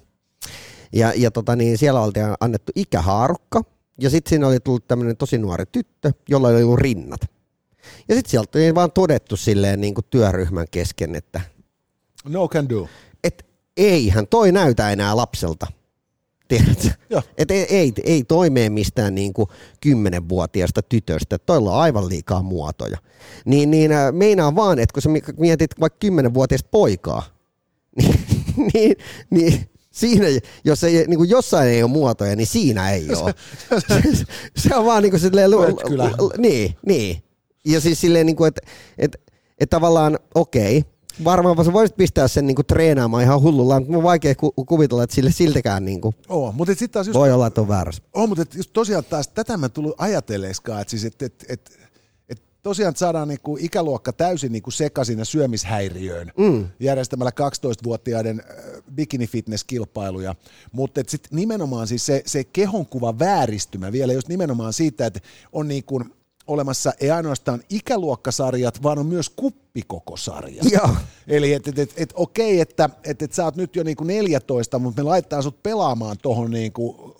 Ja, ja tota, niin siellä oltiin annettu ikähaarukka, ja sitten siinä oli tullut tämmöinen tosi nuori tyttö, jolla oli ollut rinnat. Ja sitten sieltä oli vaan todettu silleen niin kuin työryhmän kesken, että... No can do. Et eihän toi näytä enää lapselta. Et ei, ei, ei toimee mistään niin kuin kymmenenvuotiaasta tytöstä, toilla on aivan liikaa muotoja. Niin, niin äh, meinaa vaan, että kun sä mietit vaikka kymmenenvuotiaista poikaa, niin, niin, niin siinä, jos ei, niin kuin jossain ei ole muotoja, niin siinä ei ole. se, se on vaan niin kuin silleen, l, l, l, niin, niin. Ja siis silleen, niin kuin, että, että, että tavallaan okei, okay, varmaan sä voisit pistää sen niinku treenaamaan ihan hullulla, mutta on vaikea ku- kuvitella, että sille siltäkään niinku oh, mutta sit taas just, voi olla, että on väärässä. Oh, mutta just tosiaan taas tätä mä tullut ajatelleeskaan, että siis, et, et, et, et tosiaan saadaan niinku ikäluokka täysin niinku sekaisin ja syömishäiriöön mm. järjestämällä 12-vuotiaiden bikini-fitness-kilpailuja, mutta sitten nimenomaan siis se, se kehonkuva vääristymä vielä just nimenomaan siitä, että on niinku olemassa ei ainoastaan ikäluokkasarjat, vaan on myös kuppikokosarjat. Joo. Eli että et, et, et, okei, että et, et sä oot nyt jo niinku 14, mutta me laittaa sut pelaamaan tuohon niinku,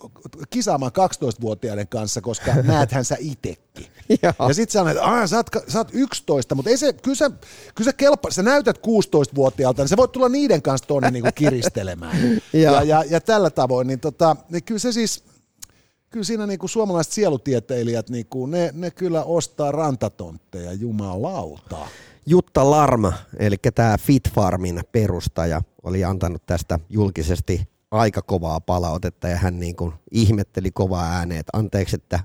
kisaamaan 12-vuotiaiden kanssa, koska näethän sä itekin. Ja sit sä sanoit, että sä, oot, sä oot 11, mutta ei se, kyllä sä, kyllä sä, kelpa, sä näytät 16-vuotiaalta, niin sä voit tulla niiden kanssa tuonne niinku kiristelemään. ja, ja, ja, tällä tavoin, niin, tota, niin kyllä se siis, kyllä siinä niin kuin suomalaiset sielutieteilijät, niin kuin ne, ne kyllä ostaa rantatontteja jumalauta. Jutta Larma, eli tämä Fit Farmin perustaja, oli antanut tästä julkisesti aika kovaa palautetta ja hän niin kuin ihmetteli kovaa ääneen, että anteeksi, että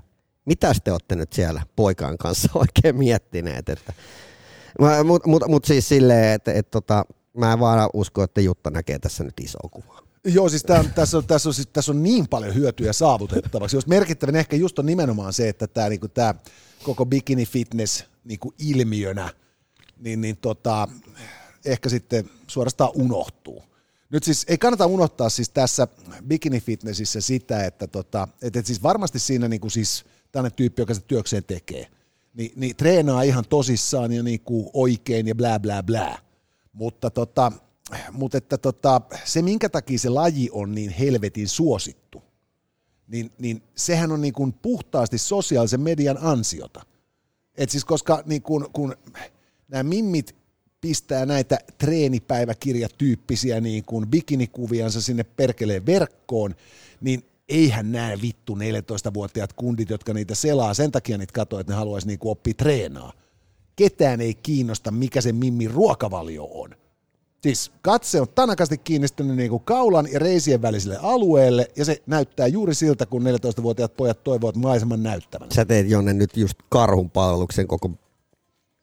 mitä te olette nyt siellä poikaan kanssa oikein miettineet. Mutta mut, mut siis silleen, että et, tota, mä en vaan usko, että Jutta näkee tässä nyt iso kuvaa. Joo, siis tämän, tässä, on, tässä, on, siis, tässä on niin paljon hyötyjä saavutettavaksi. Jos merkittävän ehkä just on nimenomaan se, että tämä, niin kuin, tämä koko bikini fitness niin kuin ilmiönä, niin, niin tota, ehkä sitten suorastaan unohtuu. Nyt siis ei kannata unohtaa siis tässä bikini fitnessissä sitä, että, tota, että, että siis varmasti siinä niin kuin siis tällainen tyyppi, joka se työkseen tekee, niin, niin treenaa ihan tosissaan ja niin kuin oikein ja blää blää blää. Mutta, tota, mutta että tota, se, minkä takia se laji on niin helvetin suosittu, niin, niin sehän on niin kuin puhtaasti sosiaalisen median ansiota. Et siis koska niin kun, kun nämä mimmit pistää näitä treenipäiväkirjatyyppisiä niin kuin bikinikuviansa sinne perkeleen verkkoon, niin eihän näe vittu 14-vuotiaat kundit, jotka niitä selaa, sen takia niitä katsoa, että ne haluaisi niin oppia treenaa. Ketään ei kiinnosta, mikä se mimmin ruokavalio on. Siis katse on tanakasti kiinnistynyt niin kuin kaulan ja reisien väliselle alueelle, ja se näyttää juuri siltä, kun 14-vuotiaat pojat toivovat maiseman näyttävän. Sä teet Jonne nyt just karhun palveluksen koko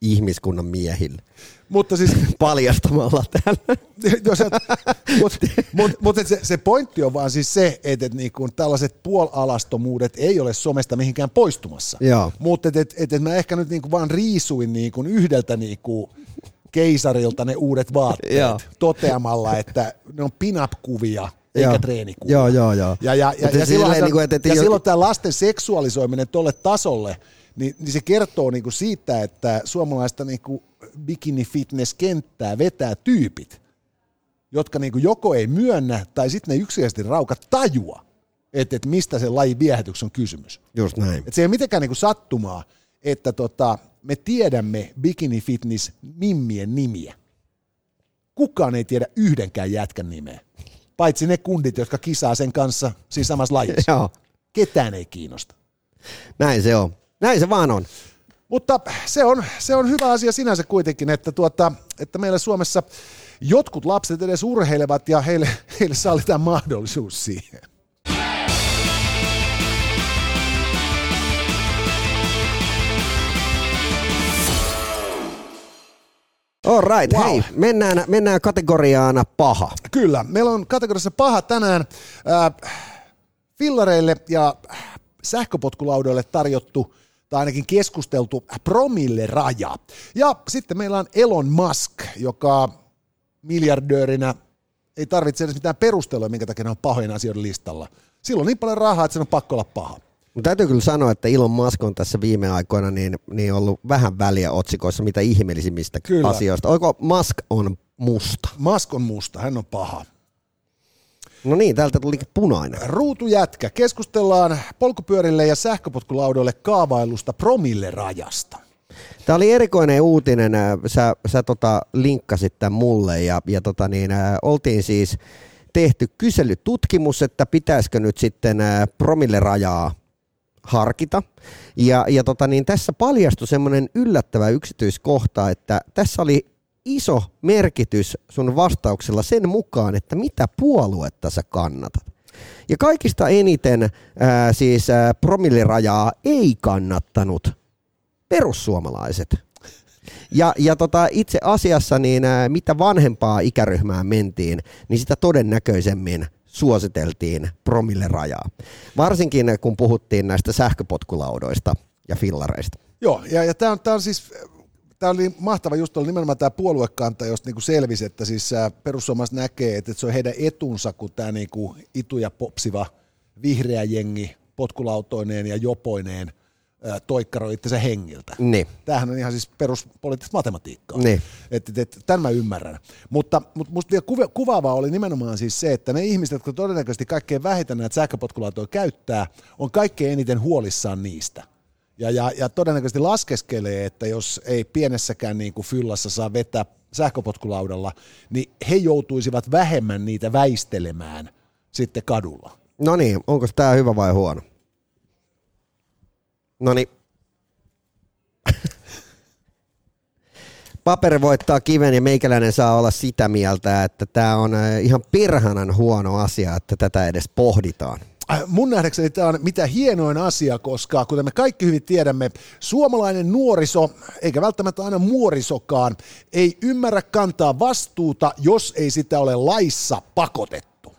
ihmiskunnan miehille. Mutta siis... Paljastamalla tämän. Mutta mut, mut se, se pointti on vaan siis se, että et niinku tällaiset puolalastomuudet ei ole somesta mihinkään poistumassa. Mutta et, et, et mä ehkä nyt niinku vaan riisuin niinku yhdeltä niinku keisarilta ne uudet vaatteet joo. toteamalla, että ne on pin-up-kuvia eikä joo. treenikuvia. Joo, joo, joo. Ja, ja, ja, ja, silloin, niin kuin, että, että ja jo... silloin tämä lasten seksuaalisoiminen tolle tasolle, niin, niin se kertoo niin kuin siitä, että suomalaista niin kuin bikini-fitness-kenttää vetää tyypit, jotka niin kuin joko ei myönnä tai sitten ne yksinkertaisesti raukat tajua, että, että mistä se lajin viehätyksen on kysymys. Just näin. Että se ei ole mitenkään niin kuin sattumaa, että tota, me tiedämme bikini fitness mimmien nimiä. Kukaan ei tiedä yhdenkään jätkän nimeä, paitsi ne kundit, jotka kisaa sen kanssa siinä samassa lajissa. Joo. Ketään ei kiinnosta. Näin se on. Näin se vaan on. Mutta se on, se on hyvä asia sinänsä kuitenkin, että, tuota, että meillä Suomessa jotkut lapset edes urheilevat ja heille, heille sallitaan mahdollisuus siihen. All right, wow. hei, mennään, mennään kategoriaan paha. Kyllä, meillä on kategoriassa paha tänään äh, fillareille ja sähköpotkulaudoille tarjottu tai ainakin keskusteltu promille raja. Ja sitten meillä on Elon Musk, joka miljardöörinä ei tarvitse edes mitään perustelua, minkä takia ne on pahojen asioiden listalla. Silloin on niin paljon rahaa, että se on pakko olla paha. Mutta täytyy kyllä sanoa, että Elon Musk on tässä viime aikoina niin, niin ollut vähän väliä otsikoissa mitä ihmeellisimmistä kyllä. asioista. Oiko Musk on musta? Musk on musta, hän on paha. No niin, täältä tuli punainen. Ruutujätkä. Keskustellaan polkupyörille ja sähköpotkulaudoille kaavailusta promille-rajasta. Tämä oli erikoinen uutinen. Sä, sä tota, linkkasit tämän mulle ja, ja tota niin, ä, oltiin siis tehty kyselytutkimus, että pitäisikö nyt sitten promille-rajaa harkita. Ja, ja tota niin, tässä paljastui semmoinen yllättävä yksityiskohta, että tässä oli iso merkitys sun vastauksella sen mukaan, että mitä puoluetta sä kannatat. Ja kaikista eniten ää, siis ää, promillirajaa ei kannattanut perussuomalaiset. Ja, ja tota, itse asiassa niin ää, mitä vanhempaa ikäryhmää mentiin, niin sitä todennäköisemmin suositeltiin promillerajaa. Varsinkin kun puhuttiin näistä sähköpotkulaudoista ja fillareista. Joo, ja, ja tämä on, on siis tämä oli mahtava just oli nimenomaan tämä puoluekanta, josta niinku selvisi, että siis perussuomalaiset näkee, että se on heidän etunsa, kun tämä niinku itu ja popsiva vihreä jengi potkulautoineen ja jopoineen toikkaroi itsensä hengiltä. Niin. Tämähän on ihan siis peruspoliittista matematiikkaa. Niin. Et, et, et, tämän mä ymmärrän. Mutta, mutta musta vielä kuva, kuvaavaa oli nimenomaan siis se, että ne ihmiset, jotka todennäköisesti kaikkein vähiten näitä sähköpotkulautoja käyttää, on kaikkein eniten huolissaan niistä. Ja, ja, ja todennäköisesti laskeskelee, että jos ei pienessäkään niin kuin fyllassa saa vetää sähköpotkulaudalla, niin he joutuisivat vähemmän niitä väistelemään sitten kadulla. No niin, onko tämä hyvä vai huono? No niin. paperi voittaa kiven ja meikäläinen saa olla sitä mieltä, että tämä on äh, ihan perhanan huono asia, että tätä edes pohditaan. Äh, mun nähdäkseni tämä on mitä hienoin asia, koska kuten me kaikki hyvin tiedämme, suomalainen nuoriso, eikä välttämättä aina muorisokaan, ei ymmärrä kantaa vastuuta, jos ei sitä ole laissa pakotettu.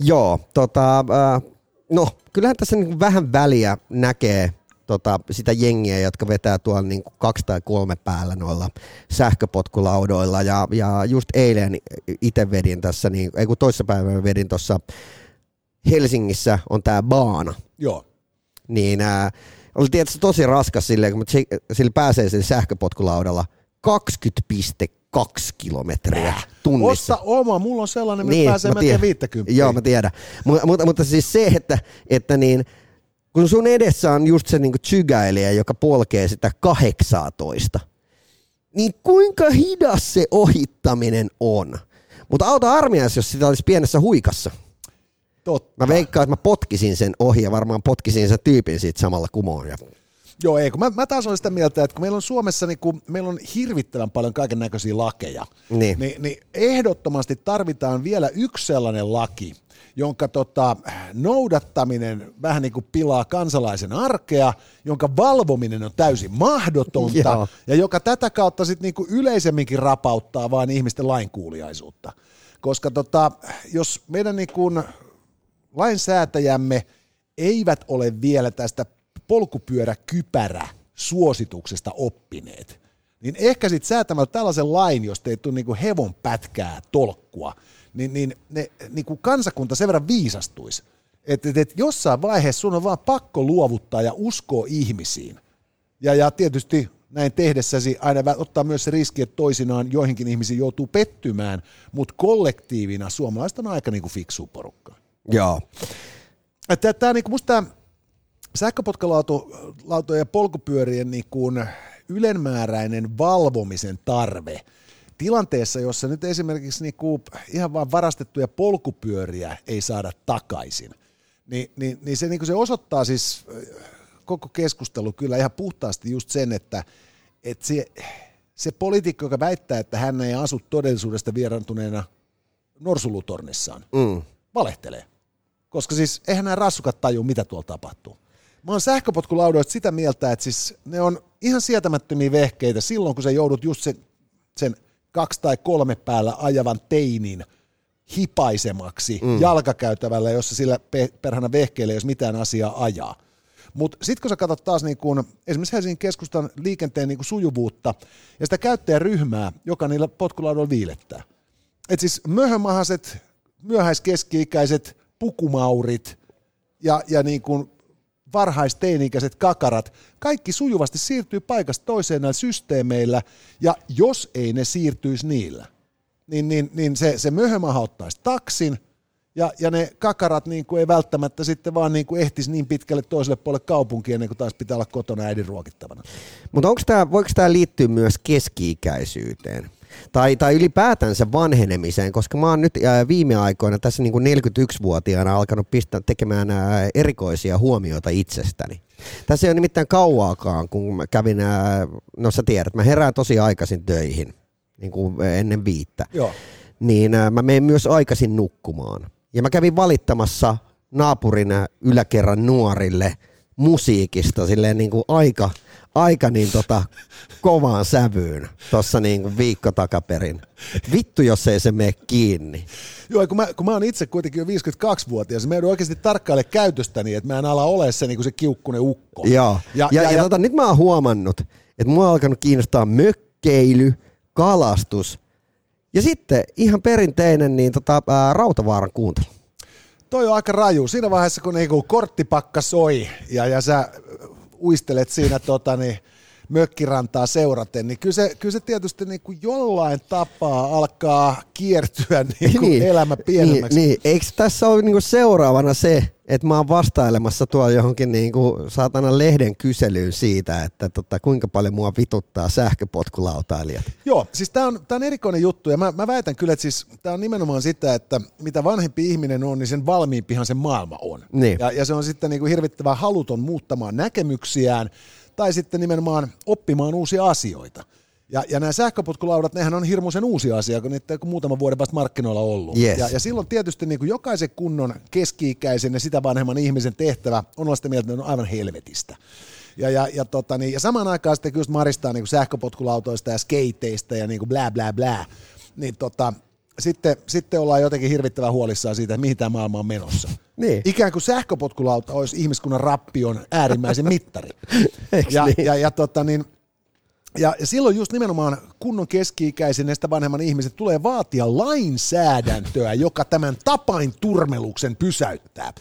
Joo, tota, äh, no kyllähän tässä niin vähän väliä näkee tota, sitä jengiä, jotka vetää tuolla niin kuin kaksi tai kolme päällä noilla sähköpotkulaudoilla. Ja, ja just eilen itse vedin tässä, niin, ei kun toissa päivänä vedin tuossa Helsingissä on tämä baana. Joo. Niin äh, oli tietysti tosi raskas silleen, kun sillä pääsee sillä sähköpotkulaudalla 20,2 kilometriä tunnissa. Osta oma, mulla on sellainen, niin, pääsee melkein 50. Joo, mä tiedän. Mutta, mutta, mutta siis se, että, että niin, kun sun edessä on just se niin tsygäilijä, joka polkee sitä 18, niin kuinka hidas se ohittaminen on? Mutta auta armias, jos sitä olisi pienessä huikassa. Totta. Mä veikkaan, että mä potkisin sen ohi ja varmaan potkisin sen tyypin siitä samalla kumoon. Ja... Joo, ei, kun mä, mä taas olen sitä mieltä, että kun meillä on Suomessa niin kun meillä on hirvittävän paljon kaiken näköisiä lakeja, niin. Niin, niin ehdottomasti tarvitaan vielä yksi sellainen laki, jonka tota, noudattaminen vähän niin kuin pilaa kansalaisen arkea, jonka valvominen on täysin mahdotonta Joo. ja joka tätä kautta sitten niin kuin yleisemminkin rapauttaa vain ihmisten lainkuuliaisuutta. Koska tota, jos meidän niin kuin lainsäätäjämme eivät ole vielä tästä polkupyöräkypärä suosituksesta oppineet, niin ehkä sitten säätämällä tällaisen lain, jos ei tule niinku hevon pätkää tolkkua, niin, niin, ne, niin kuin kansakunta sen verran viisastuisi, että et, et jossain vaiheessa sun on vaan pakko luovuttaa ja uskoa ihmisiin. Ja, ja tietysti näin tehdessäsi aina ottaa myös se riski, että toisinaan joihinkin ihmisiin joutuu pettymään, mutta kollektiivina suomalaiset on aika niin kuin fiksu porukka. Joo. Että tämä niin musta tämä sähköpotkalautojen ja polkupyörien niin kuin ylenmääräinen valvomisen tarve tilanteessa, jossa nyt esimerkiksi niin kuin ihan vain varastettuja polkupyöriä ei saada takaisin, niin, niin, niin se, niin kuin se osoittaa siis koko keskustelu kyllä ihan puhtaasti just sen, että, että se, se poliitikko, joka väittää, että hän ei asu todellisuudesta vierantuneena norsulutornissaan, mm. valehtelee. Koska siis eihän nämä rassukat taju, mitä tuolla tapahtuu. Mä oon sähköpotkulaudoista sitä mieltä, että siis ne on ihan sietämättömiä vehkeitä silloin, kun sä joudut just sen, sen kaksi tai kolme päällä ajavan teinin hipaisemaksi mm. jalkakäytävällä, jossa sillä perhana vehkeillä ei olisi mitään asiaa ajaa. Mutta sitten kun sä katsot taas niin kun, esimerkiksi Helsingin keskustan liikenteen niin sujuvuutta ja sitä käyttäjäryhmää, joka niillä potkulaudoilla viilettää. Et siis möhömahaset, myöhäiskeski-ikäiset pukumaurit ja, ja niin kuin varhaisteini-ikäiset kakarat, kaikki sujuvasti siirtyy paikasta toiseen näillä systeemeillä, ja jos ei ne siirtyisi niillä, niin, niin, niin se, se möhömaha ottaisi taksin, ja, ja ne kakarat niin kuin ei välttämättä sitten vaan niin kuin ehtisi niin pitkälle toiselle puolelle kaupunkia, ennen kuin taas pitää olla kotona äidin ruokittavana. Mutta voiko tämä liittyä myös keski-ikäisyyteen? Tai, tai ylipäätänsä vanhenemiseen, koska mä oon nyt viime aikoina tässä niin kuin 41-vuotiaana alkanut pistää tekemään erikoisia huomioita itsestäni. Tässä ei ole nimittäin kauaakaan, kun mä kävin, no sä tiedät, mä herään tosi aikaisin töihin, niin kuin ennen viittä. Joo. Niin mä menen myös aikaisin nukkumaan. Ja mä kävin valittamassa naapurin yläkerran nuorille musiikista silleen niin kuin aika – aika niin tota, kovaan sävyyn tuossa niin viikko takaperin. Et vittu, jos ei se mene kiinni. Joo, kun mä, kun mä oon itse kuitenkin jo 52-vuotias, mä joudun oikeasti tarkkaille käytöstäni, että mä en ala ole se, niin se kiukkunen ukko. Joo, ja, ja, ja, ja, ja tota, nyt mä oon huomannut, että mua on alkanut kiinnostaa mökkeily, kalastus ja sitten ihan perinteinen niin tota, ää, Rautavaaran kuuntelu. Toi on aika raju. Siinä vaiheessa, kun niinku korttipakka soi ja, ja sä uistelet siinä tota, niin, mökkirantaa seuraten, niin kyllä se, kyllä se tietysti niin kuin jollain tapaa alkaa kiertyä niin kuin niin, elämä pienemmäksi. Niin, niin. Eikö tässä ole niin kuin seuraavana se, että mä oon vastailemassa tuolla johonkin niin kuin saatana lehden kyselyyn siitä, että tota, kuinka paljon mua vituttaa sähköpotkulautailijat. Joo, siis tämä on, tää on erikoinen juttu ja mä, mä väitän kyllä, että siis tämä on nimenomaan sitä, että mitä vanhempi ihminen on, niin sen valmiimpihan se maailma on. Niin. Ja, ja se on sitten niin kuin hirvittävän haluton muuttamaan näkemyksiään tai sitten nimenomaan oppimaan uusia asioita. Ja, ja nämä sähköpotkulaudat, nehän on hirmuisen uusi asia, kun niitä on muutaman vuoden päästä markkinoilla ollut. Yes. Ja, ja silloin tietysti niin kuin jokaisen kunnon keski-ikäisen ja sitä vanhemman ihmisen tehtävä on olla sitä mieltä, että ne on aivan helvetistä. Ja, ja, ja, tota, niin, ja samaan aikaan sitten just maristaa niin kuin sähköpotkulautoista ja skateista ja niin kuin blää blää blää. Niin tota, sitten, sitten ollaan jotenkin hirvittävän huolissaan siitä, että mihin tämä maailma on menossa. Niin. Ikään kuin sähköpotkulauta olisi ihmiskunnan rappion äärimmäisen mittari. Ja, niin? ja, ja, tota, niin, ja, ja silloin just nimenomaan kunnon keski-ikäisen sitä vanhemman ihmiset tulee vaatia lainsäädäntöä, joka tämän tapain turmeluksen pysäyttää.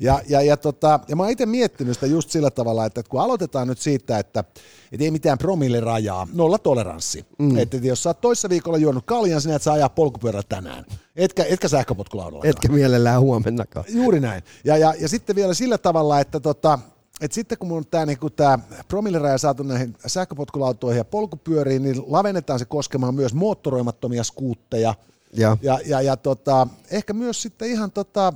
Ja, ja, ja, tota, ja mä oon itse miettinyt sitä just sillä tavalla, että kun aloitetaan nyt siitä, että et ei mitään promillerajaa, nolla toleranssi. Mm. Että jos sä oot toissa viikolla juonut kaljan, sinä et saa ajaa polkupyörällä tänään. Etkä, etkä sähköpotkulaudalla. Etkä mielellään huomennakaan. Juuri näin. Ja, ja, ja sitten vielä sillä tavalla, että tota, et sitten kun mun on tämä niinku tää promilleraja saatu näihin sähköpotkulautoihin ja polkupyöriin, niin lavennetaan se koskemaan myös moottoroimattomia skuutteja. Ja. Ja, ja, ja tota, ehkä myös sitten ihan tota,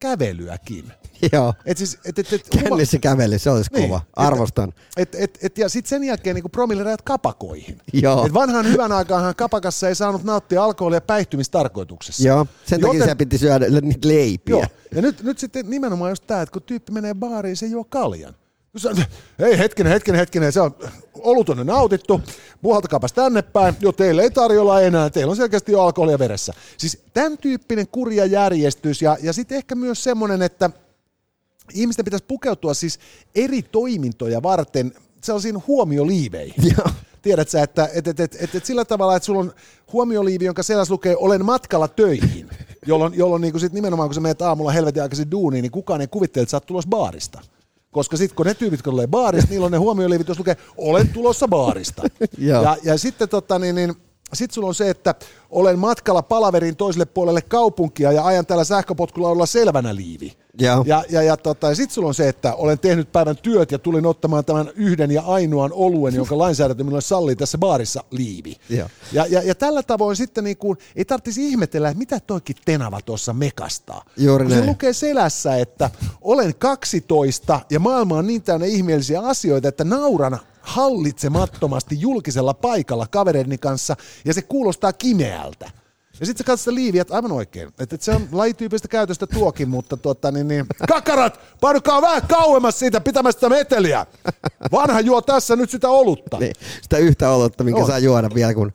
kävelyäkin. Joo. Et siis, et, et, et, Kännissä käveli, se olisi Niin, kova. Arvostan. et, et, et, ja sitten sen jälkeen niin promillerajat kapakoihin. Joo. Et vanhaan hyvän aikaanhan kapakassa ei saanut nauttia alkoholia päihtymistarkoituksessa. Joo, sen takia Joten- se piti syödä niitä leipiä. Joo. Ja nyt, nyt sitten nimenomaan just tämä, että kun tyyppi menee baariin, se juo kaljan. Hei hetkinen, hetkinen, hetkinen, se on olut on nautittu, puhaltakaapas tänne päin, jo teille ei tarjolla enää, teillä on selkeästi jo alkoholia veressä. Siis tämän tyyppinen kurja järjestys ja, ja sitten ehkä myös semmoinen, että ihmisten pitäisi pukeutua siis eri toimintoja varten sellaisiin huomioliiveihin. Joo. Tiedät sä, että et, et, et, et, et sillä tavalla, että sulla on huomioliivi, jonka selässä lukee olen matkalla töihin, jolloin, jolloin niin sit nimenomaan kun sä menet aamulla helvetin aikaisin duuniin, niin kukaan ei kuvittele, että sä oot tulossa baarista. Koska sitten kun ne tyypit, kun tulee baarista, niillä on ne huomioliivit, jos lukee olen tulossa baarista. Ja, ja sitten tota, niin, niin, sit sulla on se, että olen matkalla palaverin toiselle puolelle kaupunkia ja ajan tällä sähköpotkulaudalla selvänä liivi. Joo. Ja, ja, ja, tota, ja sitten sulla on se, että olen tehnyt päivän työt ja tulin ottamaan tämän yhden ja ainoan oluen, jonka lainsäädäntö minulle sallii tässä baarissa liivi. Joo. Ja, ja, ja tällä tavoin sitten niin kuin, ei tarvitsisi ihmetellä, että mitä toikin tenava tuossa mekastaa. Juuri Kun se näin. lukee selässä, että olen 12 ja maailma on niin täynnä ihmeellisiä asioita, että nauran hallitsemattomasti julkisella paikalla kavereideni kanssa ja se kuulostaa kimeältä. Ja sitten sä katsot sitä liiviä, että aivan oikein. Että et se on lajityypistä käytöstä tuokin, mutta tuota, niin, niin. Kakarat, painukaa vähän kauemmas siitä pitämästä meteliä. Vanha juo tässä nyt sitä olutta. Niin, sitä yhtä olutta, minkä On. saa juoda vielä kun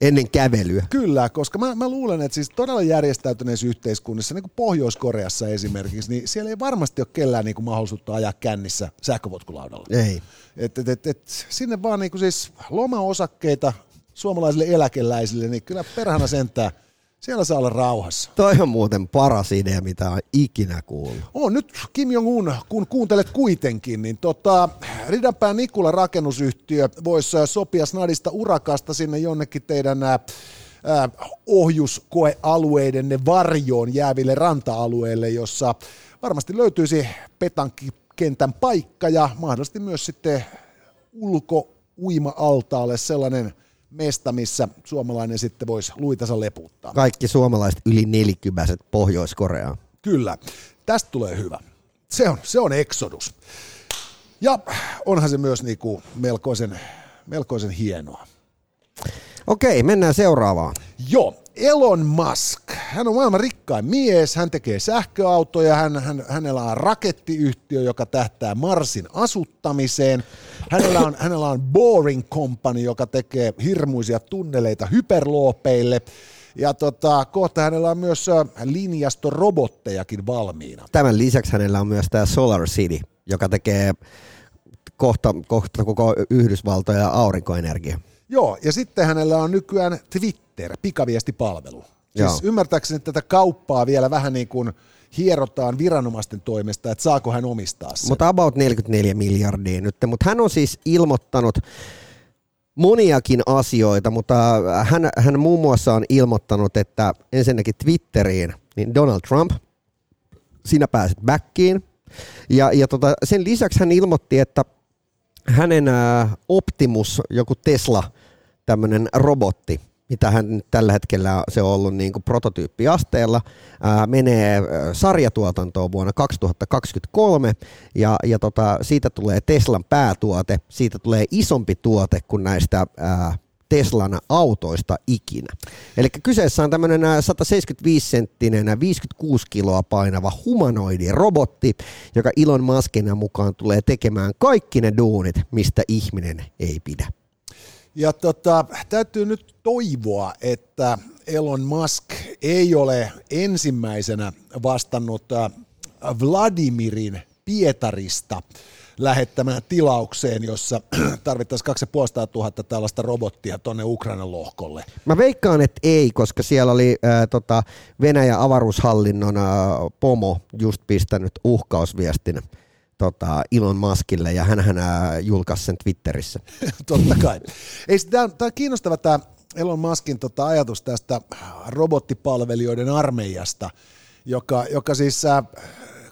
ennen kävelyä. Kyllä, koska mä, mä luulen, että siis todella järjestäytyneissä yhteiskunnissa, niin kuin Pohjois-Koreassa esimerkiksi, niin siellä ei varmasti ole kellään niin kuin mahdollisuutta ajaa kännissä sähköpotkulaudalla. Ei. Et, et, et, et, sinne vaan niin kuin siis lomaosakkeita suomalaisille eläkeläisille, niin kyllä perhana sentään, siellä saa olla rauhassa. Toi on muuten paras idea, mitä on ikinä kuullut. On nyt Kim Jong-un, kun kuuntelet kuitenkin, niin tota, Ridanpään Nikula rakennusyhtiö voisi sopia snadista urakasta sinne jonnekin teidän ää, ää, ohjuskoealueidenne varjoon jääville ranta-alueille, jossa varmasti löytyisi petankikentän paikka ja mahdollisesti myös sitten ulko-uima-altaalle sellainen mesta, missä suomalainen sitten voisi luitansa leputtaa. Kaikki suomalaiset yli nelikymäiset Pohjois-Koreaan. Kyllä, tästä tulee hyvä. Se on, se on Exodus. Ja onhan se myös niinku melkoisen, melkoisen hienoa. Okei, mennään seuraavaan. Joo, Elon Musk. Hän on maailman rikkain mies, hän tekee sähköautoja, hän, hän, hänellä on rakettiyhtiö, joka tähtää Marsin asuttamiseen. Hänellä on, hänellä on Boring Company, joka tekee hirmuisia tunneleita hyperloopeille. Ja tota, kohta hänellä on myös linjastorobottejakin valmiina. Tämän lisäksi hänellä on myös tämä Solar City, joka tekee kohta, kohta koko Yhdysvaltoja ja aurinkoenergia. Joo, ja sitten hänellä on nykyään Twitter, pikaviestipalvelu. Joo. Siis ymmärtääkseni tätä kauppaa vielä vähän niin kuin hierotaan viranomaisten toimesta, että saako hän omistaa sen. Mutta about 44 miljardia nyt. Mutta hän on siis ilmoittanut moniakin asioita, mutta hän, hän muun muassa on ilmoittanut, että ensinnäkin Twitteriin, niin Donald Trump, sinä pääset backiin. Ja, ja tota, sen lisäksi hän ilmoitti, että hänen ää, Optimus, joku Tesla, tämmöinen robotti, mitä hän nyt tällä hetkellä se on ollut niin kuin prototyyppiasteella, ää, menee sarjatuotantoon vuonna 2023 ja, ja tota, siitä tulee Teslan päätuote, siitä tulee isompi tuote kuin näistä ää, Teslan autoista ikinä. Eli kyseessä on tämmöinen 175-senttinen, 56 kiloa painava humanoidi robotti, joka Elon Muskin mukaan tulee tekemään kaikki ne duunit, mistä ihminen ei pidä. Ja tota, täytyy nyt toivoa, että Elon Musk ei ole ensimmäisenä vastannut Vladimirin Pietarista lähettämään tilaukseen, jossa tarvittaisiin 2500 tällaista robottia tuonne Ukrainan lohkolle. Mä veikkaan, että ei, koska siellä oli ää, tota, Venäjän avaruushallinnon ää, pomo just pistänyt uhkausviestin tota, Elon Muskille ja hän julkaisi sen Twitterissä. Totta kai. Tämä on kiinnostava tämä Elon Muskin tota, ajatus tästä robottipalvelijoiden armeijasta, joka, joka siis äh,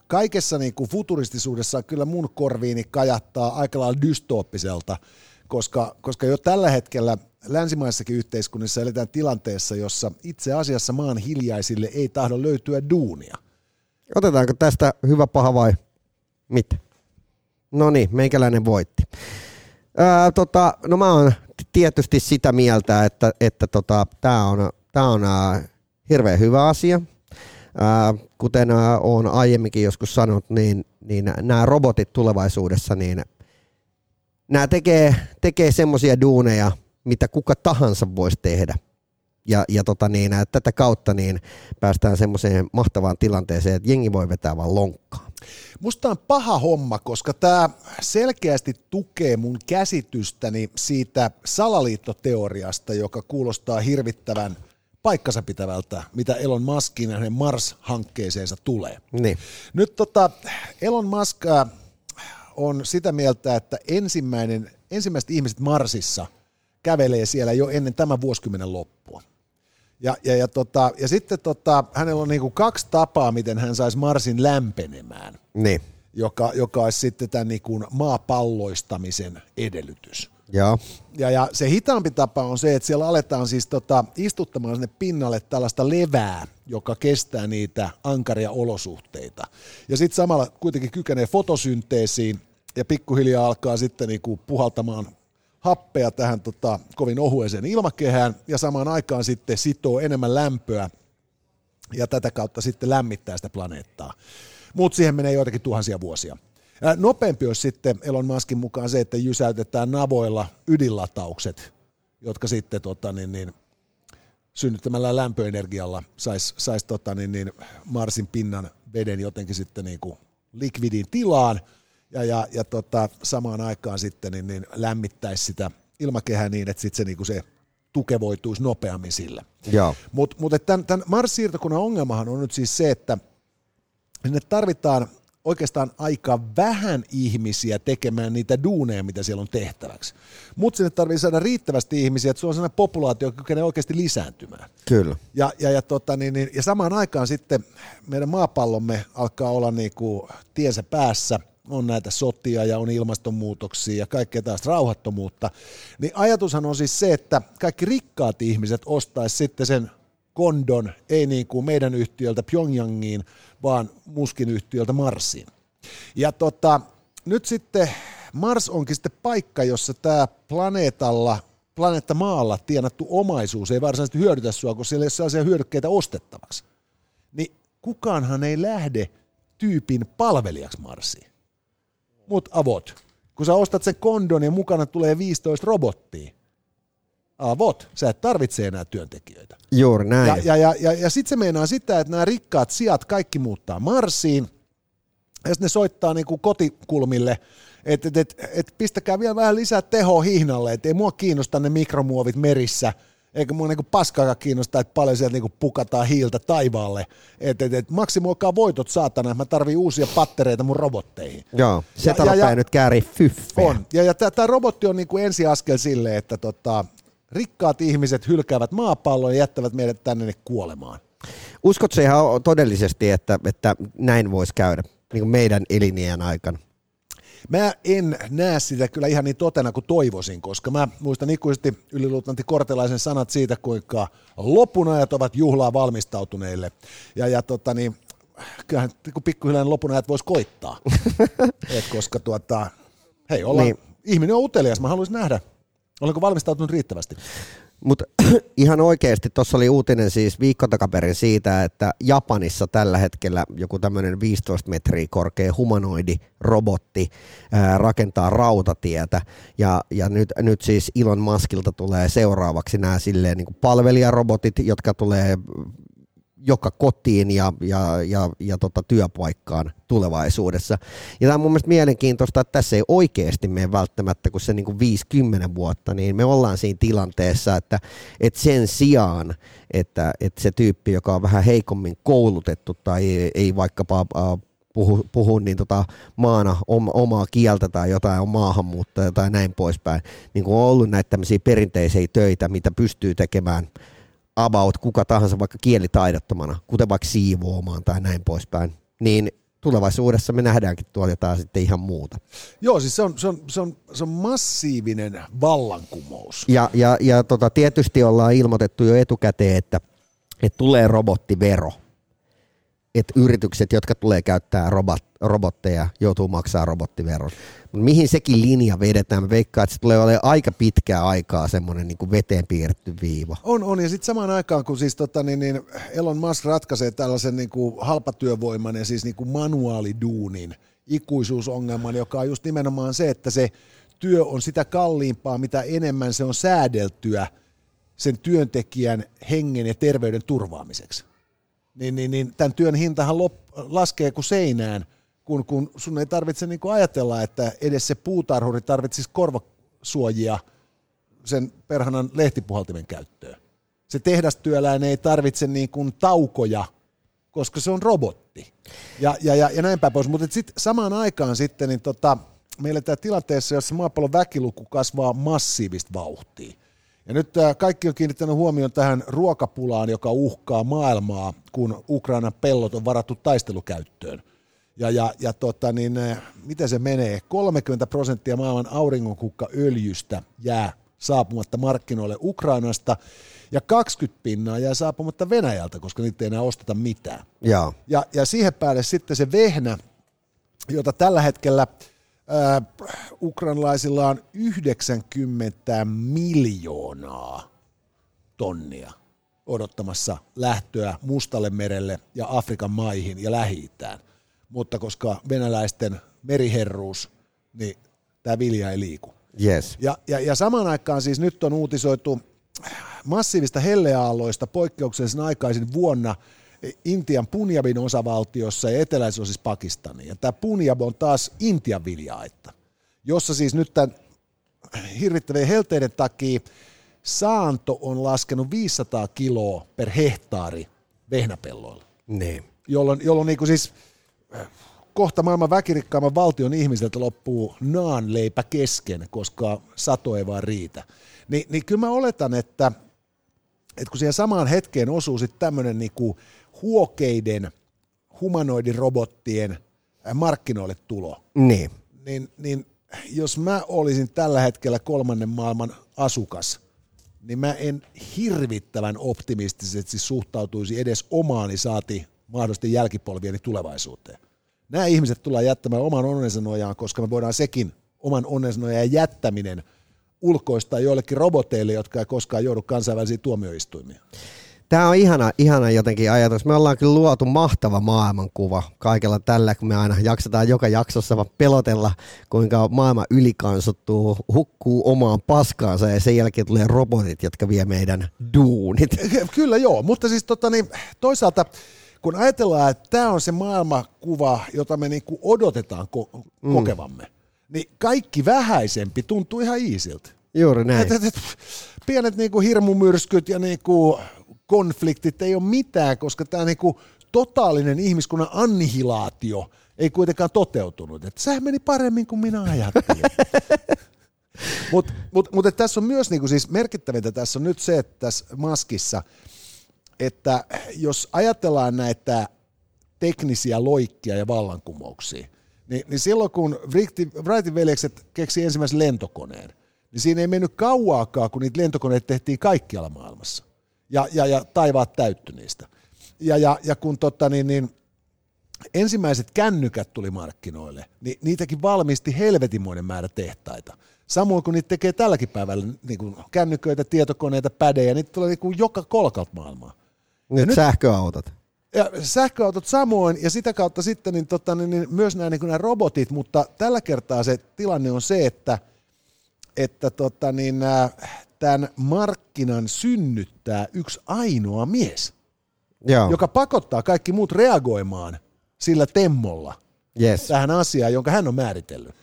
kaikessa niin kuin futuristisuudessa kyllä mun korviini kajattaa aika lailla dystooppiselta, koska, koska jo tällä hetkellä länsimaissakin yhteiskunnissa eletään tilanteessa, jossa itse asiassa maan hiljaisille ei tahdo löytyä duunia. Otetaanko tästä hyvä, paha vai mitä? No niin, meikäläinen voitti. Ää, tota, no mä oon tietysti sitä mieltä, että, että tota, tämä on, tää on ää, hirveän hyvä asia. Ää, kuten ää, olen aiemminkin joskus sanonut, niin, niin nämä robotit tulevaisuudessa, niin nämä tekee, tekee semmoisia duuneja, mitä kuka tahansa voisi tehdä ja, ja tota niin, tätä kautta niin päästään semmoiseen mahtavaan tilanteeseen, että jengi voi vetää vaan lonkkaa. Musta on paha homma, koska tämä selkeästi tukee mun käsitystäni siitä salaliittoteoriasta, joka kuulostaa hirvittävän paikkansa pitävältä, mitä Elon Muskin ja hänen Mars-hankkeeseensa tulee. Niin. Nyt tota, Elon Musk äh, on sitä mieltä, että ensimmäinen, ensimmäiset ihmiset Marsissa kävelee siellä jo ennen tämän vuosikymmenen loppua. Ja, ja, ja, tota, ja sitten tota, hänellä on niinku kaksi tapaa, miten hän saisi Marsin lämpenemään, niin. joka, joka olisi sitten tämän niinku maapalloistamisen edellytys. Ja. Ja, ja se hitaampi tapa on se, että siellä aletaan siis tota, istuttamaan sinne pinnalle tällaista levää, joka kestää niitä ankaria olosuhteita. Ja sitten samalla kuitenkin kykenee fotosynteesiin ja pikkuhiljaa alkaa sitten niinku puhaltamaan happea tähän tota, kovin ohueseen ilmakehään ja samaan aikaan sitten sitoo enemmän lämpöä ja tätä kautta sitten lämmittää sitä planeettaa. Mutta siihen menee joitakin tuhansia vuosia. Ää, nopeampi olisi sitten Elon Muskin mukaan se, että jysäytetään navoilla ydinlataukset, jotka sitten tota, niin, niin, synnyttämällä lämpöenergialla saisi sais, tota, niin, niin, Marsin pinnan veden jotenkin sitten niin kuin likvidin tilaan – ja, ja, ja tota, samaan aikaan sitten niin, niin lämmittäisi sitä ilmakehää niin, että sitten se, niin se tukevoituisi nopeammin sillä. Mutta mut, tämän, tämän Mars-siirtokunnan ongelmahan on nyt siis se, että sinne tarvitaan oikeastaan aika vähän ihmisiä tekemään niitä duuneja, mitä siellä on tehtäväksi. Mutta sinne tarvii saada riittävästi ihmisiä, että se on sellainen populaatio, joka kykenee oikeasti lisääntymään. Kyllä. Ja, ja, ja, tota, niin, niin, ja samaan aikaan sitten meidän maapallomme alkaa olla niin kuin tiensä päässä – on näitä sotia ja on ilmastonmuutoksia ja kaikkea taas rauhattomuutta, niin ajatushan on siis se, että kaikki rikkaat ihmiset ostaisi sitten sen kondon, ei niin kuin meidän yhtiöltä Pyongyangiin, vaan muskin yhtiöltä Marsiin. Ja tota, nyt sitten Mars onkin sitten paikka, jossa tämä planeetalla, planeetta maalla tienattu omaisuus ei varsinaisesti hyödytä sua, kun siellä ei ole sellaisia hyödykkeitä ostettavaksi. Niin kukaanhan ei lähde tyypin palvelijaksi Marsiin mut avot. Kun sä ostat sen kondon ja mukana tulee 15 robottia, avot, sä et tarvitse enää työntekijöitä. Juuri näin. Ja, ja, ja, ja, ja sitten se meinaa sitä, että nämä rikkaat sijat kaikki muuttaa Marsiin, ja sitten ne soittaa niin kuin kotikulmille, että et, et, et pistäkää vielä vähän lisää tehoa hihnalle, että ei mua kiinnosta ne mikromuovit merissä – eikä mua niinku paskaakaan kiinnostaa, että paljon sieltä niinku pukataan hiiltä taivaalle. Että et, et, maksimoikaa voitot saatana, mä tarvii uusia pattereita mun robotteihin. Joo, se ja, ja, nyt käärii fyffeä. On, ja, ja tämä robotti on niinku ensiaskel sille, että tota, rikkaat ihmiset hylkäävät maapallon ja jättävät meidät tänne kuolemaan. Uskotko ihan todellisesti, että, että näin voisi käydä niin kuin meidän elinien aikana? Mä en näe sitä kyllä ihan niin totena kuin toivoisin, koska mä muistan ikuisesti yliluutnantti Kortelaisen sanat siitä, kuinka lopunajat ovat juhlaa valmistautuneille. Ja, ja tota, niin, kyllähän niin pikkuhiljaa lopunajat voisi koittaa, Et koska tuota, hei, ollaan, niin. ihminen on utelias, mä haluaisin nähdä, olenko valmistautunut riittävästi. Mutta ihan oikeasti tuossa oli uutinen siis viikko takaperin siitä, että Japanissa tällä hetkellä joku tämmöinen 15 metriä korkea humanoidi robotti ää, rakentaa rautatietä. Ja, ja nyt, nyt siis Elon Muskilta tulee seuraavaksi nämä silleen niin palvelijarobotit, jotka tulee joka kotiin ja, ja, ja, ja tota työpaikkaan tulevaisuudessa. Ja tämä on mun mielestä mielenkiintoista, että tässä ei oikeasti mene välttämättä, kun se niin kuin 50 vuotta, niin me ollaan siinä tilanteessa, että, että sen sijaan, että, että se tyyppi, joka on vähän heikommin koulutettu tai ei, ei vaikkapa puhu, puhu niin tota maana oma, omaa kieltä tai jotain on maahanmuuttaja tai näin poispäin, niin kuin on ollut näitä tämmöisiä perinteisiä töitä, mitä pystyy tekemään – about kuka tahansa vaikka kielitaidottomana, kuten vaikka siivoamaan tai näin poispäin, niin tulevaisuudessa me nähdäänkin tuolla jotain sitten ihan muuta. Joo, siis se on, se on, se on, se on massiivinen vallankumous. Ja, ja, ja tota, tietysti ollaan ilmoitettu jo etukäteen, että, että tulee robottivero – että yritykset, jotka tulee käyttää robot, robotteja, joutuu maksaa robottiveron. Mihin sekin linja vedetään? Mä veikkaan, että se tulee olemaan aika pitkää aikaa semmoinen niin veteen piirretty viiva. On, on. Ja sitten samaan aikaan, kun siis tota, niin, niin Elon Musk ratkaisee tällaisen niin kuin halpatyövoiman ja siis niin kuin manuaaliduunin ikuisuusongelman, joka on just nimenomaan se, että se työ on sitä kalliimpaa, mitä enemmän se on säädeltyä sen työntekijän hengen ja terveyden turvaamiseksi niin, niin, niin tämän työn hintahan lop, laskee kuin seinään, kun, kun sun ei tarvitse niin ajatella, että edes se puutarhuri tarvitsisi korvasuojia sen perhanan lehtipuhaltimen käyttöön. Se tehdastyöläinen ei tarvitse niin kuin taukoja, koska se on robotti. Ja, ja, ja, ja näin päin pois. Mutta sitten samaan aikaan sitten, niin tota, meillä tämä tilanteessa, jossa maapallon väkiluku kasvaa massiivista vauhtia. Ja nyt äh, kaikki on kiinnittänyt huomioon tähän ruokapulaan, joka uhkaa maailmaa, kun Ukrainan pellot on varattu taistelukäyttöön. Ja, ja, ja tota, niin, äh, miten se menee? 30 prosenttia maailman auringonkukkaöljystä jää saapumatta markkinoille Ukrainasta, ja 20 pinnaa jää saapumatta Venäjältä, koska niitä ei enää osteta mitään. Ja, ja, ja siihen päälle sitten se vehnä, jota tällä hetkellä – äh, ukrainalaisilla on 90 miljoonaa tonnia odottamassa lähtöä Mustalle merelle ja Afrikan maihin ja lähi Mutta koska venäläisten meriherruus, niin tämä vilja ei liiku. Yes. Ja, ja, ja samaan aikaan siis nyt on uutisoitu massiivista helleaalloista poikkeuksellisen aikaisin vuonna – Intian Punjabin osavaltiossa ja eteläisosissa Pakistania. Ja tämä Punjab on taas Intian viljaetta, jossa siis nyt tämän hirvittävien helteiden takia saanto on laskenut 500 kiloa per hehtaari vehnäpelloilla. Niin. Jolloin, jolloin niin kuin siis kohta maailman väkirikkaamman valtion ihmiseltä loppuu naanleipä kesken, koska sato ei vaan riitä. Ni, niin kyllä mä oletan, että, että kun siihen samaan hetkeen osuu sitten tämmöinen niinku huokeiden humanoidirobottien markkinoille tulo, niin. Niin, niin jos mä olisin tällä hetkellä kolmannen maailman asukas, niin mä en hirvittävän optimistisesti suhtautuisi edes omaani saati mahdollisesti jälkipolvieni tulevaisuuteen. Nämä ihmiset tullaan jättämään oman onnensa nojaan, koska me voidaan sekin oman onnensa nojaan jättäminen ulkoistaa joillekin roboteille, jotka ei koskaan joudu kansainvälisiin tuomioistuimiin. Tämä on ihana, ihana jotenkin ajatus. Me ollaan kyllä luotu mahtava maailmankuva kaikella tällä, kun me aina jaksetaan joka jaksossa pelotella, kuinka maailma ylikansottuu, hukkuu omaan paskaansa ja sen jälkeen tulee robotit, jotka vie meidän duunit. Kyllä joo, mutta siis tota, niin, toisaalta kun ajatellaan, että tämä on se maailmankuva, jota me niinku odotetaan ko- mm. kokevamme, niin kaikki vähäisempi tuntuu ihan iisiltä. Juuri näin. Et, et, et, pienet niinku hirmumyrskyt ja niinku konfliktit ei ole mitään, koska tämä niinku totaalinen ihmiskunnan annihilaatio ei kuitenkaan toteutunut. Et sehän meni paremmin kuin minä ajattelin. Mutta mut, mut, tässä on myös niinku siis merkittävintä tässä on nyt se, että tässä maskissa, että jos ajatellaan näitä teknisiä loikkia ja vallankumouksia, niin, niin silloin kun Wrightin veljekset keksi ensimmäisen lentokoneen, niin siinä ei mennyt kauaakaan, kun niitä lentokoneita tehtiin kaikkialla maailmassa. Ja, ja, ja taivaat täytty niistä. Ja, ja, ja kun tota, niin, niin, ensimmäiset kännykät tuli markkinoille, niin niitäkin valmisti helvetimoinen määrä tehtaita. Samoin kuin niitä tekee tälläkin päivällä niin kuin kännyköitä, tietokoneita, pädejä, niitä tulee niin kuin joka kolkalta maailmaa. Nyt, nyt sähköautot. Ja sähköautot samoin, ja sitä kautta sitten niin, tota, niin, niin myös nämä, niin nämä robotit, mutta tällä kertaa se tilanne on se, että, että tota, niin, tämän markkinan synnyttää yksi ainoa mies, Joo. joka pakottaa kaikki muut reagoimaan sillä temmolla yes. tähän asiaan, jonka hän on määritellyt.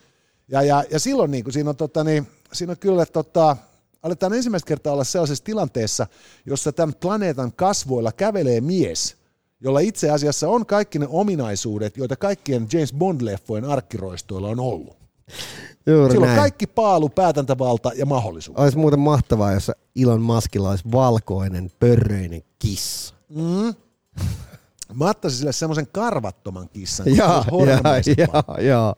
Ja, ja, ja silloin niin kuin, siinä, on, tota, niin, siinä on kyllä, tota, aletaan ensimmäistä kertaa olla sellaisessa tilanteessa, jossa tämän planeetan kasvoilla kävelee mies, jolla itse asiassa on kaikki ne ominaisuudet, joita kaikkien James Bond-leffojen arkkiroistoilla on ollut. Juuri Sillä näin. on kaikki paalu, päätäntävalta ja mahdollisuus. Olisi muuten mahtavaa, jos Ilon Maskilla olisi valkoinen, pörröinen kissa. Mm. Mä ottaisin sille semmoisen karvattoman kissan. Jaa, jaa, jaa, jaa.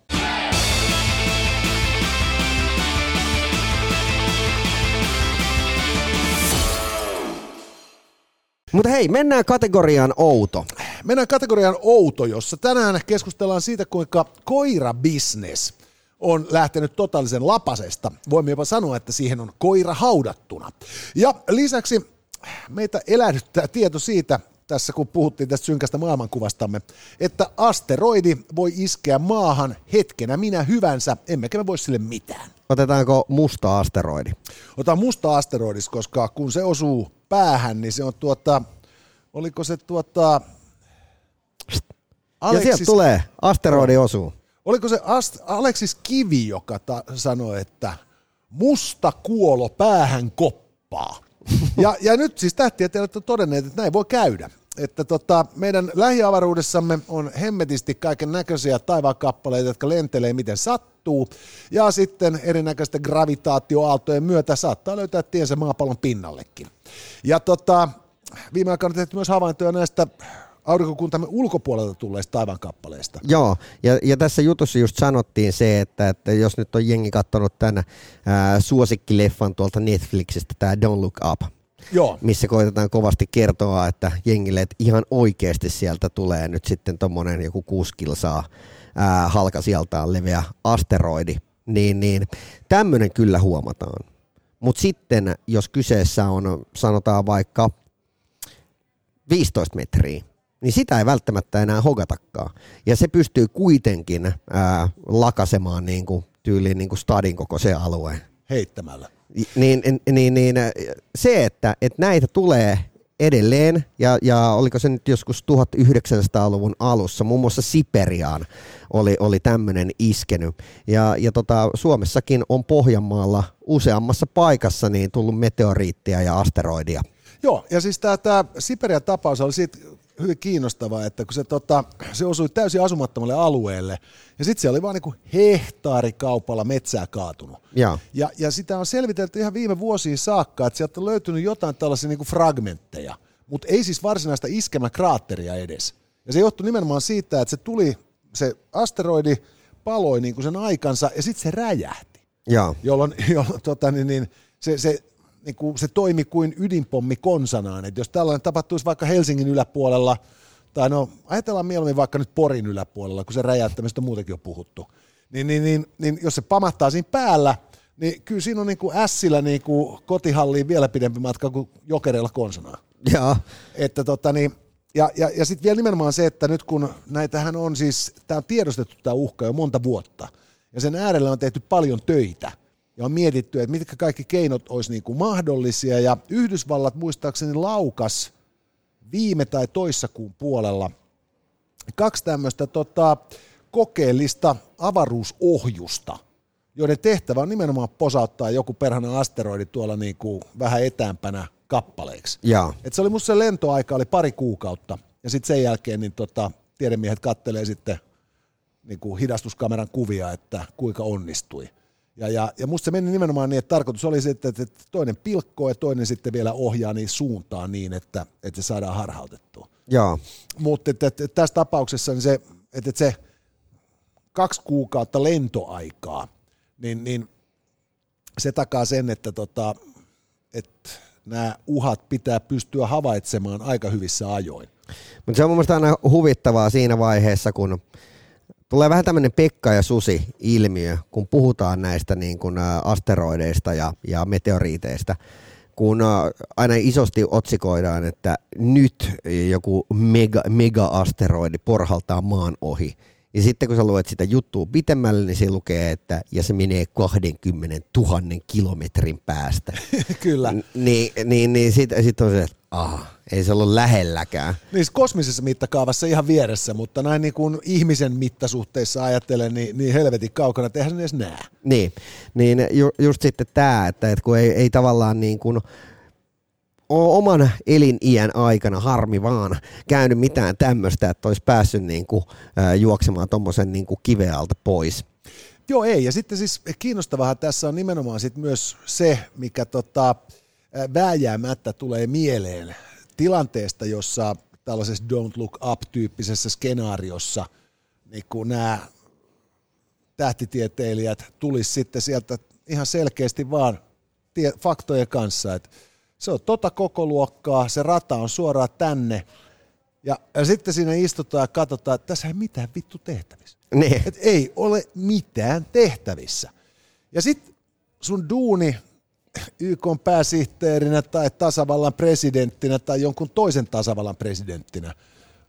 Mutta hei, mennään kategoriaan outo. Mennään kategoriaan outo, jossa tänään keskustellaan siitä, kuinka koirabisnes on lähtenyt totaalisen lapasesta. Voimme jopa sanoa, että siihen on koira haudattuna. Ja lisäksi meitä elähdyttää tieto siitä, tässä kun puhuttiin tästä synkästä maailmankuvastamme, että asteroidi voi iskeä maahan hetkenä minä hyvänsä, emmekä me voi sille mitään. Otetaanko musta asteroidi? Otetaan musta asteroidis, koska kun se osuu päähän, niin se on tuota, oliko se tuota... Aleksis, ja sieltä tulee, asteroidi osuu. Oliko se Ast- Aleksis Kivi, joka ta- sanoi, että musta kuolo päähän koppaa. Ja, ja nyt siis tähtitieteilijät on todenneet, että näin voi käydä. Että tota, meidän lähiavaruudessamme on hemmetisti kaiken näköisiä taivaankappaleita, jotka lentelee miten sattuu. Ja sitten erinäköisten gravitaatioaaltojen myötä saattaa löytää tiensä maapallon pinnallekin. Ja tota, viime aikoina tehty myös havaintoja näistä aurinkokuntamme ulkopuolelta tulleista taivaankappaleista. Joo, ja, ja tässä jutussa just sanottiin se, että, että jos nyt on jengi katsonut tämän ää, suosikkileffan tuolta Netflixistä, tämä Don't Look Up, Joo. missä koitetaan kovasti kertoa, että jengille, että ihan oikeasti sieltä tulee nyt sitten tuommoinen joku kuusi kilsaa ää, halkasijaltaan leveä asteroidi, niin, niin tämmöinen kyllä huomataan. Mutta sitten, jos kyseessä on, sanotaan vaikka 15 metriä, niin sitä ei välttämättä enää hogatakaan. Ja se pystyy kuitenkin ää, lakasemaan niin kuin, tyyliin niin kuin stadin koko se alue. Heittämällä. Niin, niin, niin se, että, että näitä tulee edelleen, ja, ja oliko se nyt joskus 1900-luvun alussa, muun muassa Siperiaan oli, oli tämmöinen iskenyt. Ja, ja tota, Suomessakin on Pohjanmaalla useammassa paikassa niin tullut meteoriittia ja asteroidia. Joo, ja siis tämä Siperian tapaus oli siitä hyvin kiinnostavaa, että kun se, tota, se osui täysin asumattomalle alueelle, ja sitten se oli vaan niin hehtaarikaupalla metsää kaatunut. Ja. Ja, ja sitä on selvitelty ihan viime vuosiin saakka, että sieltä on löytynyt jotain tällaisia niin fragmentteja, mutta ei siis varsinaista iskemäkraatteria edes. Ja se johtui nimenomaan siitä, että se tuli, se asteroidi paloi niin kuin sen aikansa, ja sitten se räjähti. Ja. Jolloin, jolloin tota, niin, niin, se, se niin kuin se toimi kuin ydinpommi konsanaan. että jos tällainen tapahtuisi vaikka Helsingin yläpuolella, tai no ajatellaan mieluummin vaikka nyt Porin yläpuolella, kun se räjäyttämistä on muutenkin jo puhuttu, niin, niin, niin, niin jos se pamahtaa siinä päällä, niin kyllä siinä on niin kuin ässillä niin kuin kotihalliin vielä pidempi matka kuin jokereilla konsanaan. Ja. Että tota niin, ja, ja, ja sitten vielä nimenomaan se, että nyt kun näitähän on siis, tämä on tiedostettu tämä uhka jo monta vuotta, ja sen äärellä on tehty paljon töitä – ja on mietitty, että mitkä kaikki keinot olisi niin kuin mahdollisia. Ja Yhdysvallat muistaakseni laukas viime tai toissakuun puolella kaksi tämmöistä tota, kokeellista avaruusohjusta, joiden tehtävä on nimenomaan posauttaa joku perhana asteroidi tuolla niin kuin vähän etäämpänä kappaleiksi. Et se oli musta se lentoaika oli pari kuukautta, ja sitten sen jälkeen niin tota, tiedemiehet kattelee sitten niin kuin hidastuskameran kuvia, että kuinka onnistui. Ja, ja, ja musta se meni nimenomaan niin, että tarkoitus oli se, että, että toinen pilkkoo ja toinen sitten vielä ohjaa niin suuntaan niin, että, että se saadaan harhautettua. Joo. Mutta että, että, että tässä tapauksessa niin se, että, että se kaksi kuukautta lentoaikaa, niin, niin se takaa sen, että, tota, että nämä uhat pitää pystyä havaitsemaan aika hyvissä ajoin. Mutta se on mun mielestä aina huvittavaa siinä vaiheessa, kun tulee vähän tämmöinen Pekka ja Susi ilmiö, kun puhutaan näistä niin kuin asteroideista ja, ja meteoriiteista, kun aina isosti otsikoidaan, että nyt joku mega, mega-asteroidi porhaltaa maan ohi. Ja sitten kun sä luet sitä juttua pitemmälle, niin se lukee, että ja se menee 20 000 kilometrin päästä. Kyllä. N- niin, niin, niin sitten sit on se, että aha, ei se ollut lähelläkään. Niin kosmisessa mittakaavassa ihan vieressä, mutta näin niin kuin ihmisen mittasuhteissa ajattelen, niin, niin helvetin kaukana, eihän sen edes näe. Niin, niin ju, just sitten tämä, että, että kun ei, ei tavallaan niin kuin oman eliniän aikana harmi vaan käynyt mitään tämmöistä, että olisi päässyt niin kuin, juoksemaan tuommoisen niin kivealta pois. Joo ei, ja sitten siis kiinnostavahan tässä on nimenomaan sit myös se, mikä tota, vääjäämättä tulee mieleen tilanteesta, jossa tällaisessa Don't Look Up-tyyppisessä skenaariossa niin kun nämä tähtitieteilijät tulisi sitten sieltä ihan selkeästi vaan tie, faktojen kanssa, että se on tota koko luokkaa, se rata on suoraan tänne, ja, ja sitten siinä istutaan ja katsotaan, että tässä ei mitään vittu tehtävissä. Niin. Et ei ole mitään tehtävissä. Ja sitten sun duuni YK pääsihteerinä tai tasavallan presidenttinä tai jonkun toisen tasavallan presidenttinä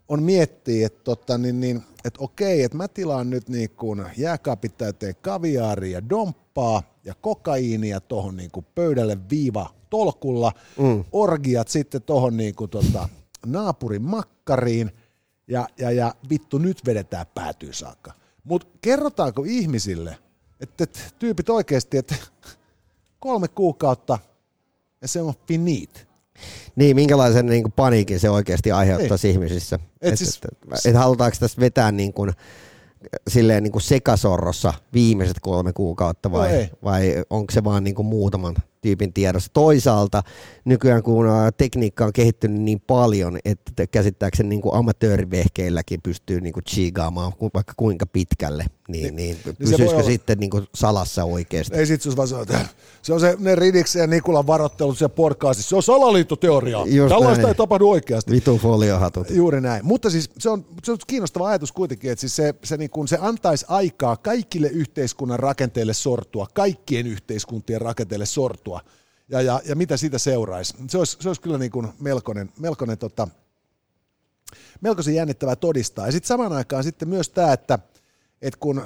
on miettiä, että, tota, niin, niin, että okei, että mä tilaan nyt niin kuin jääkaapit täyteen kaviaaria ja domppaa ja kokaiinia tuohon niin kuin pöydälle viiva tolkulla, mm. orgiat sitten tuohon niin kuin tota, naapurin makkariin ja, ja, ja vittu nyt vedetään päätyy saakka. Mutta kerrotaanko ihmisille, että, että tyypit oikeasti, että kolme kuukautta ja se on finit. Niin, minkälaisen niin kuin, paniikin se oikeasti aiheuttaisi Ei. ihmisissä. Et, et, siis, et, et, halutaanko tässä vetää niin kuin, silleen niin kuin sekasorrossa viimeiset kolme kuukautta vai, no vai onko se vaan niin kuin muutaman tyypin tiedossa. Toisaalta nykyään kun tekniikka on kehittynyt niin paljon, että käsittääkseni niin kuin amatöörivehkeilläkin pystyy niin kuin chiigaamaan vaikka kuinka pitkälle, niin, niin, niin, niin pysyisikö sitten niin salassa oikeasti? Ei sit vaan sanoa, että se on se ne Ridiksen ja Nikulan varoittelut siellä podcastissa, se on salaliittoteoria. Just Tällaista näin. ei tapahdu oikeasti. Vitu foliohatut. Juuri näin. Mutta siis se on, se on kiinnostava ajatus kuitenkin, että siis se, se, niin kuin, se antaisi aikaa kaikille yhteiskunnan rakenteille sortua, kaikkien yhteiskuntien rakenteille sortua ja, ja, ja mitä siitä seuraisi. Se olisi, se olisi kyllä niin kuin melkoinen, melkoinen tota, melkoisen jännittävää todistaa. Ja sitten samaan aikaan sitten myös tämä, että, että kun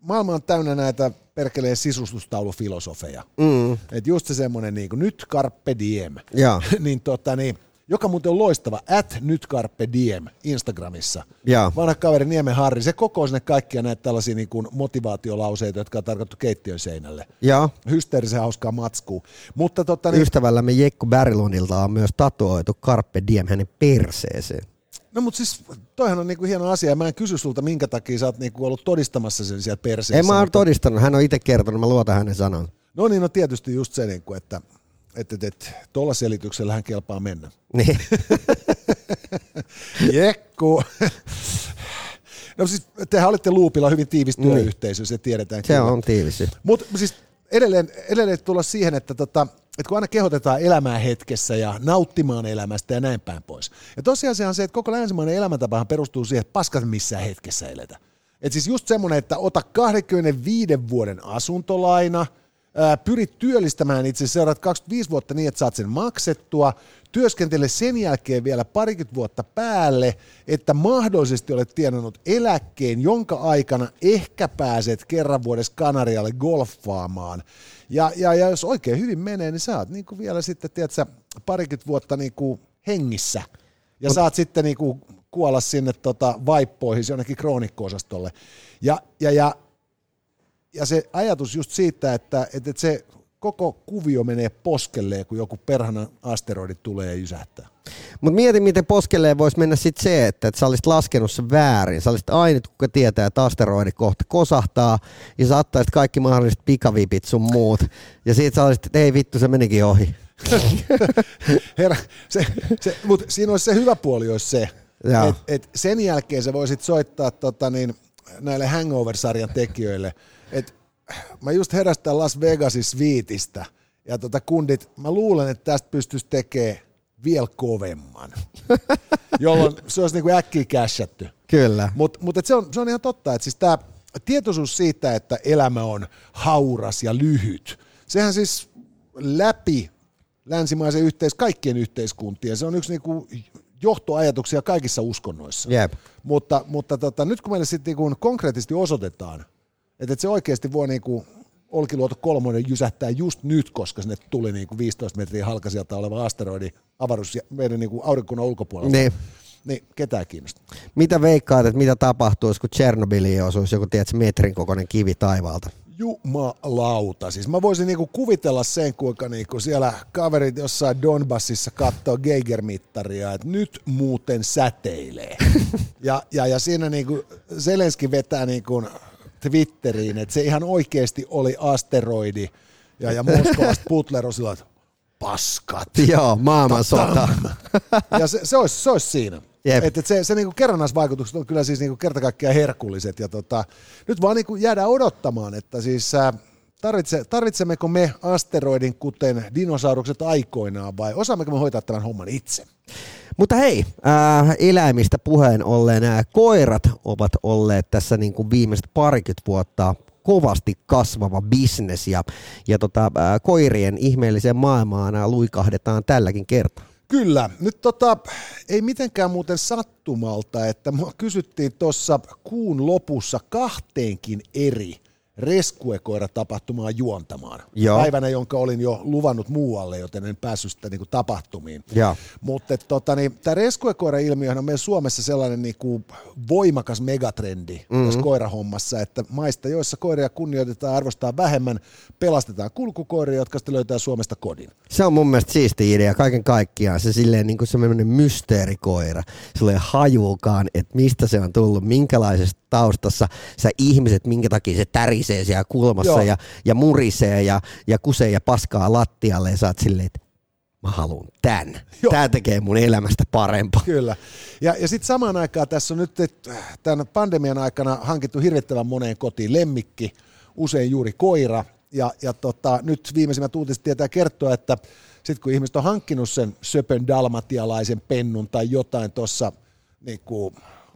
maailma on täynnä näitä perkeleen sisustustaulufilosofeja, mm. että just se semmoinen niin kuin, nyt carpe diem, niin, tota, niin joka muuten on loistava, at nyt carpe diem Instagramissa. Ja. Vanha kaveri Niemen Harri, se kokoo sinne kaikkia näitä tällaisia niin kuin motivaatiolauseita, jotka on tarkoitettu keittiön seinälle. Ja. Hysteerisen hauskaa matskua. Mutta, tota, niin... Ystävällämme Jekko Bärilonilta on myös tatuoitu carpe diem hänen perseeseen. No mutta siis toihan on niinku hieno asia. Mä en kysy sulta, minkä takia sä oot niinku ollut todistamassa sen siellä perseessä. En mä ole mutta... todistanut, hän on itse kertonut, mä luotan hänen sanan. No niin, no tietysti just se, niinku, että että et, et, tuolla selityksellä hän kelpaa mennä. Niin. Jekku. No siis tehän olitte Luupilla hyvin tiivis niin. työyhteisö, se tiedetään. Se kyllä. on tiivis. Mutta siis edelleen, edelleen tulla siihen, että, tota, että kun aina kehotetaan elämään hetkessä ja nauttimaan elämästä ja näin päin pois. Ja tosiaan se on se, että koko länsimainen elämäntapahan perustuu siihen, että paskat missään hetkessä eletä. Et siis just semmoinen, että ota 25 vuoden asuntolaina – pyrit työllistämään itse seuraat 25 vuotta niin, että saat sen maksettua, työskentele sen jälkeen vielä parikymmentä vuotta päälle, että mahdollisesti olet tienannut eläkkeen, jonka aikana ehkä pääset kerran vuodessa Kanarialle golfaamaan. Ja, ja, ja jos oikein hyvin menee, niin saat niin kuin vielä sitten, tiedätkö, parikymmentä vuotta niin kuin hengissä. Ja Mut... saat sitten niin kuin kuolla sinne tota vaippoihin jonnekin kroonikko-osastolle. Ja, ja, ja ja se ajatus just siitä, että, että se koko kuvio menee poskelleen, kun joku perhana asteroidi tulee ja jysähtää. Mutta mieti, miten poskelleen voisi mennä sitten se, että, että sä olisit laskenut sen väärin. Sä olisit ainut, kuka tietää, että asteroidi kohta kosahtaa, ja sä ottaisit kaikki mahdolliset pikavipit sun muut, ja siitä sä olisit, että ei vittu, se menikin ohi. Herra, se, se, mutta siinä olisi se hyvä puoli olisi se, että et sen jälkeen sä voisit soittaa tota niin, näille Hangover-sarjan tekijöille, että mä just herästän Las Vegasin viitistä, ja tota kundit, mä luulen, että tästä pystyisi tekemään vielä kovemman, jolloin se olisi niin kuin äkkiä kässätty. Kyllä. Mutta mut se, on, se on ihan totta, että siis tämä tietoisuus siitä, että elämä on hauras ja lyhyt, sehän siis läpi länsimaisen yhteis, kaikkien yhteiskuntien, se on yksi niinku johtoajatuksia kaikissa uskonnoissa. Jep. Mutta, mutta tota, nyt kun meille sitten niinku konkreettisesti osoitetaan, että et se oikeasti voi niinku Olkiluoto kolmonen jysähtää just nyt, koska sinne tuli niinku 15 metriä halkasijalta oleva asteroidi avaruus meidän niinku aurinkunnan ulkopuolella. Niin. Niin, ketään kiinnostaa. Mitä veikkaat, että mitä tapahtuisi, kun Tchernobyliin osuisi joku tiedätkö, metrin kokoinen kivi taivaalta? Jumalauta. Siis mä voisin niinku kuvitella sen, kuinka niinku siellä kaverit jossain Donbassissa katsoo Geiger-mittaria, että nyt muuten säteilee. ja, ja, ja siinä niinku Zelenski vetää niinku Twitteriin, että se ihan oikeasti oli asteroidi. Ja, ja Moskovasta Butler on sillä, että paskat. Joo, maailmansota. Ja se, se, olisi, se olisi siinä. Jep. Että se, se niinku kerrannaisvaikutukset on kyllä siis niinku kerta herkulliset. Ja tota, nyt vaan niinku jäädään odottamaan, että siis ää, tarvitse, tarvitsemmeko me asteroidin kuten dinosaurukset aikoinaan vai osaammeko me hoitaa tämän homman itse? Mutta hei, äh, eläimistä puheen ollen nämä koirat ovat olleet tässä niin kuin viimeiset parikymmentä vuotta kovasti kasvava bisnes ja, ja tota, äh, koirien ihmeelliseen maailmaan äh, luikahdetaan tälläkin kertaa. Kyllä. Nyt tota, ei mitenkään muuten sattumalta, että mua kysyttiin tuossa kuun lopussa kahteenkin eri reskuekoira-tapahtumaa juontamaan. Joo. Päivänä, jonka olin jo luvannut muualle, joten en päässyt sitä niin kuin, tapahtumiin. Mutta tota, niin, tämä reskuekoira-ilmiö on meillä Suomessa sellainen niin kuin, voimakas megatrendi mm-hmm. tässä koirahommassa, että maista, joissa koiria kunnioitetaan arvostaa vähemmän, pelastetaan kulkukoiria, jotka sitten löytää Suomesta kodin. Se on mun mielestä siisti idea kaiken kaikkiaan. Se silleen niin kuin semmoinen mysteerikoira. Sulla ei hajuukaan, että mistä se on tullut, minkälaisesta taustassa sä ihmiset, minkä takia se tärisee siellä kulmassa Joo. ja, ja murisee ja, ja kusee ja paskaa lattialle ja sä oot silleen, että mä haluan tän. Joo. Tää tekee mun elämästä parempaa. Kyllä. Ja, ja sitten samaan aikaan tässä on nyt tämän pandemian aikana hankittu hirvittävän moneen kotiin lemmikki, usein juuri koira. Ja, ja tota, nyt viimeisimmät uutiset tietää kertoa, että sitten kun ihmiset on hankkinut sen söpön dalmatialaisen pennun tai jotain tuossa niin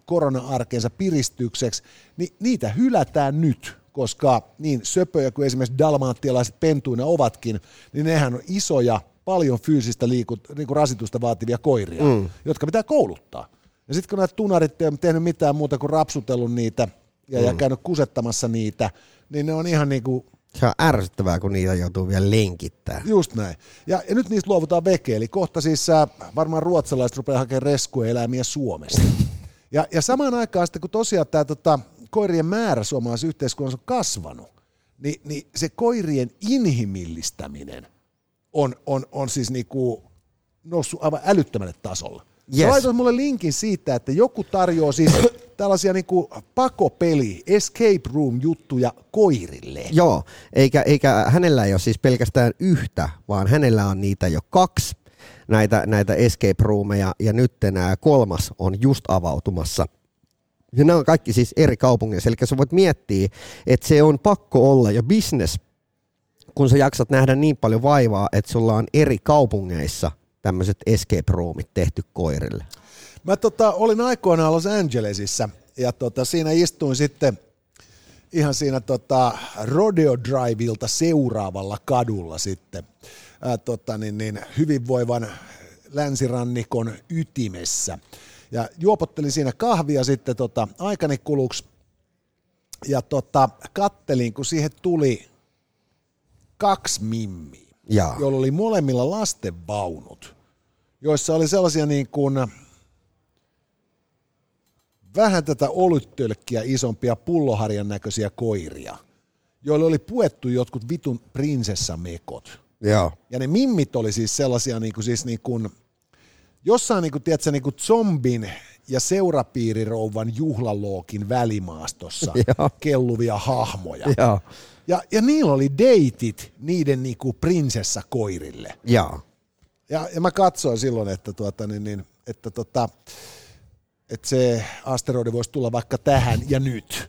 korona-arkensa piristykseksi, niin niitä hylätään nyt, koska niin söpöjä kuin esimerkiksi dalmaattialaiset pentuina ovatkin, niin nehän on isoja, paljon fyysistä liikut, niin rasitusta vaativia koiria, mm. jotka pitää kouluttaa. Ja sitten kun näitä tunarit ei ole tehnyt mitään muuta kuin rapsutellut niitä ja, mm. ja käynyt kusettamassa niitä, niin ne on ihan niin kuin Se on ärsyttävää, kun niitä joutuu vielä lenkittää. Just näin. Ja, ja nyt niistä luovutaan veke, eli kohta siis äh, varmaan ruotsalaiset rupeaa hakemaan reskueläimiä Suomesta. Ja, ja samaan aikaan sitten, kun tosiaan tämä tota, koirien määrä suomalaisessa yhteiskunnassa on kasvanut, niin, niin se koirien inhimillistäminen on, on, on siis niinku noussut aivan älyttömälle tasolle. Yes. Laitoit mulle linkin siitä, että joku tarjoaa siis tällaisia niinku pakopeli, escape room juttuja koirille. Joo, eikä, eikä hänellä ei ole siis pelkästään yhtä, vaan hänellä on niitä jo kaksi näitä, näitä escape roomeja ja nyt nämä kolmas on just avautumassa. Ja nämä on kaikki siis eri kaupungeissa, eli sä voit miettiä, että se on pakko olla jo business, kun sä jaksat nähdä niin paljon vaivaa, että sulla on eri kaupungeissa tämmöiset escape roomit tehty koirille. Mä tota, olin aikoinaan Los Angelesissa ja tota, siinä istuin sitten ihan siinä tota, Rodeo Driveilta seuraavalla kadulla sitten ää, tota, niin, niin, hyvinvoivan länsirannikon ytimessä. Ja juopottelin siinä kahvia sitten tota, aikani kuluksi ja tota, kattelin, kun siihen tuli kaksi mimmiä, Jaa. joilla oli molemmilla lastenvaunut, joissa oli sellaisia niin kuin vähän tätä olyttölkkiä isompia pulloharjan näköisiä koiria, joille oli puettu jotkut vitun prinsessamekot. Joo. Ja ne mimmit oli siis sellaisia niin kuin, siis niin kuin, jossain niin kuin, tiedätkö, niin kuin zombin ja seurapiirirouvan juhlalookin välimaastossa kelluvia hahmoja. Joo. Ja, ja niillä oli deitit niiden niin kuin prinsessakoirille. Joo. Ja, ja mä katsoin silloin, että, tuota, niin, niin, että tota, että se asteroidi voisi tulla vaikka tähän ja nyt.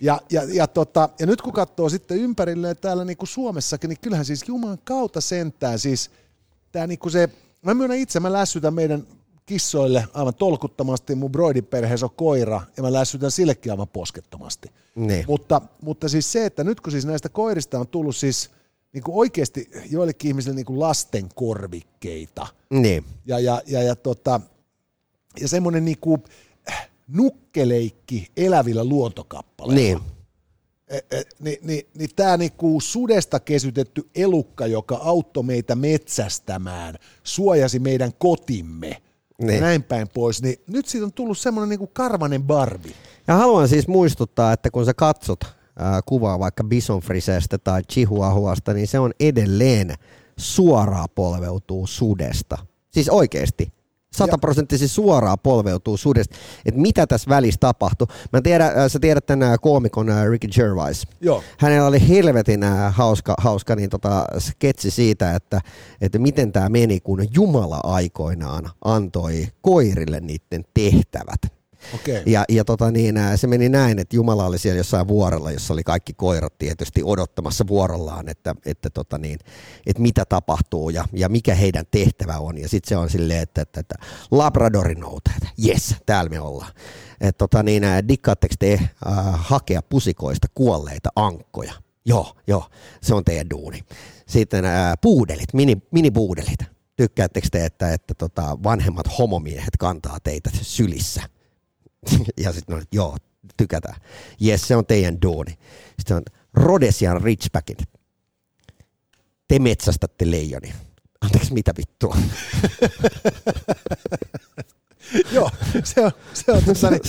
Ja, ja, ja, tota, ja nyt kun katsoo sitten ympärille täällä niin kuin Suomessakin, niin kyllähän siis Jumalan kautta sentään siis tämä niin kuin se, mä myönnän itse, mä lässytän meidän kissoille aivan tolkuttomasti, mun broidin perheessä on koira, ja mä lässytän sillekin aivan poskettomasti. Niin. Mutta, mutta siis se, että nyt kun siis näistä koirista on tullut siis niin kuin oikeasti joillekin ihmisille niin kuin lasten korvikkeita, Niin. ja, ja, ja, ja, tota, ja semmoinen niin kuin nukkeleikki elävillä luontokappaleilla. Niin. E, e, niin, niin, niin tämä niinku sudesta kesytetty elukka, joka auttoi meitä metsästämään, suojasi meidän kotimme Niin. ja näin päin pois, niin nyt siitä on tullut semmoinen niinku karvanen barbi. Ja haluan siis muistuttaa, että kun sä katsot ää, kuvaa vaikka Bison Frisestä tai Chihuahuasta, niin se on edelleen suoraan polveutuu sudesta. Siis oikeesti. Sataprosenttisesti suoraan polveutuu sudesta. Että mitä tässä välissä tapahtui. Mä tiedän, ää, sä tiedät tämän ää, koomikon ää, Ricky Gervais. Joo. Hänellä oli helvetin ää, hauska, hauska niin tota, sketsi siitä, että, että miten tämä meni, kun Jumala aikoinaan antoi koirille niiden tehtävät. Okei. Ja, ja tota niin, se meni näin, että Jumala oli siellä jossain vuorella, jossa oli kaikki koirat tietysti odottamassa vuorollaan, että, että, tota niin, että mitä tapahtuu ja, ja mikä heidän tehtävä on. Ja sitten se on silleen, että, että, että Labradorin noutajat, yes, täällä me ollaan. Et tota niin, dikkaatteko te äh, hakea pusikoista kuolleita ankkoja? Joo, joo, se on teidän duuni. Sitten ää, puudelit, mini, minipuudelit. Tykkäättekö te, että, että tota, vanhemmat homomiehet kantaa teitä sylissä? ja sitten on, joo, tykätään. Jes, se on teidän duuni. Sitten on Rhodesian Ridgebackin. Te metsästätte leijonia. Anteeksi, mitä vittua? Joo, se on, se on tota, niin,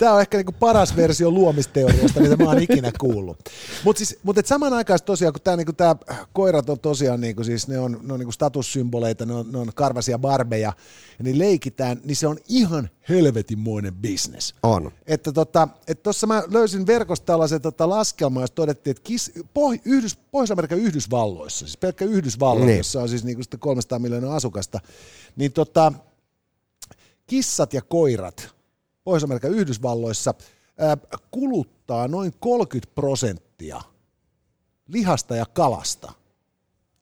tämä on ehkä niinku paras versio luomisteoriasta, mitä mä oon ikinä kuullut. Mutta siis, mut et samanaikaisesti tosiaan, kun tämä niinku, tää koirat on tosiaan, niinku, siis ne on, ne on niinku statussymboleita, ne on, ne on karvasia barbeja, ja niin leikitään, niin se on ihan helvetinmoinen bisnes. On. Että tota, että mä löysin verkosta tällaisen tota laskelman, jossa todettiin, että kis, Poh- Yhdys, Pohjois-Amerikan Yhdysvalloissa, siis pelkkä Yhdysvalloissa, Niin. jossa on siis niinku sitä 300 miljoonaa asukasta, niin tota, kissat ja koirat Pohjois-Amerikan Yhdysvalloissa kuluttaa noin 30 prosenttia lihasta ja kalasta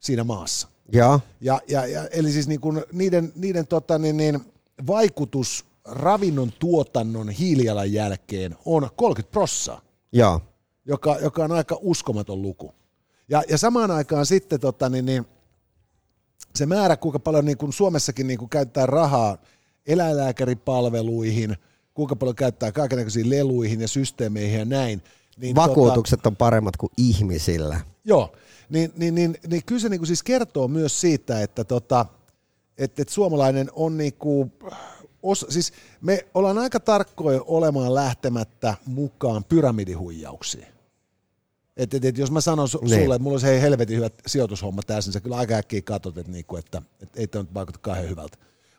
siinä maassa. Joo, Ja, ja, ja, eli siis niin kuin niiden, niiden tota, niin, niin, vaikutus ravinnon tuotannon hiilijalanjälkeen on 30 prossaa, joo. joka, joka on aika uskomaton luku. Ja, ja samaan aikaan sitten tota, niin, niin, se määrä, kuinka paljon niin kuin Suomessakin niin kuin käyttää rahaa eläinlääkäripalveluihin, kuinka paljon käyttää kaikenlaisiin leluihin ja systeemeihin ja näin. Niin Vakuutukset on paremmat kuin ihmisillä. Joo, niin, niin, niin, niin kyllä se niinku siis kertoo myös siitä, että tota, et, et suomalainen on niinku, os, siis me ollaan aika tarkkoja olemaan lähtemättä mukaan pyramidihuijauksiin. Et, et, et jos mä sanon su- Niin. sulle, että mulla olisi hei helvetin hyvät sijoitushomma tässä, niin sä kyllä aika äkkiä katsot, että, niinku, että, että ei tämä nyt vaikuta kauhean hyvältä.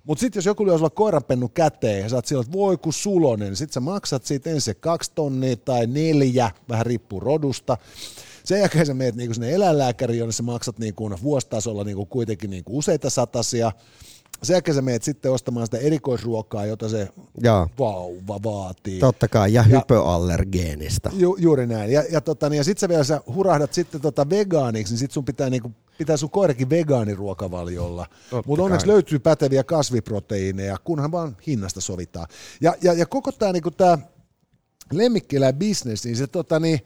Mutta sitten jos joku lyö sulla koiranpennu käteen ja sä oot sillä, että voi kun sulonen, niin sitten sä maksat siitä ensin se kaksi tonnia tai neljä, vähän riippuu rodusta. Sen jälkeen sä menet niinku sinne eläinlääkäriin, jonne sä maksat niinku vuositasolla niinku kuitenkin niinku useita satasia. Sen jälkeen sä menet sitten ostamaan sitä erikoisruokaa, jota se Joo, vauva vaatii. totta kai. Ja hypoallergeenista. Ju, juuri näin. Ja, ja, tota, niin, ja sitten sä vielä sä hurahdat sitten tota vegaaniksi, niin sitten sun pitää, niinku, pitää sun koirakin vegaaniruokavaliolla. Mutta onneksi löytyy päteviä kasviproteiineja, kunhan vaan hinnasta sovitaan. Ja, ja, ja koko tämä niinku tää lemmikkieläinbisnes, niin se tota, niin,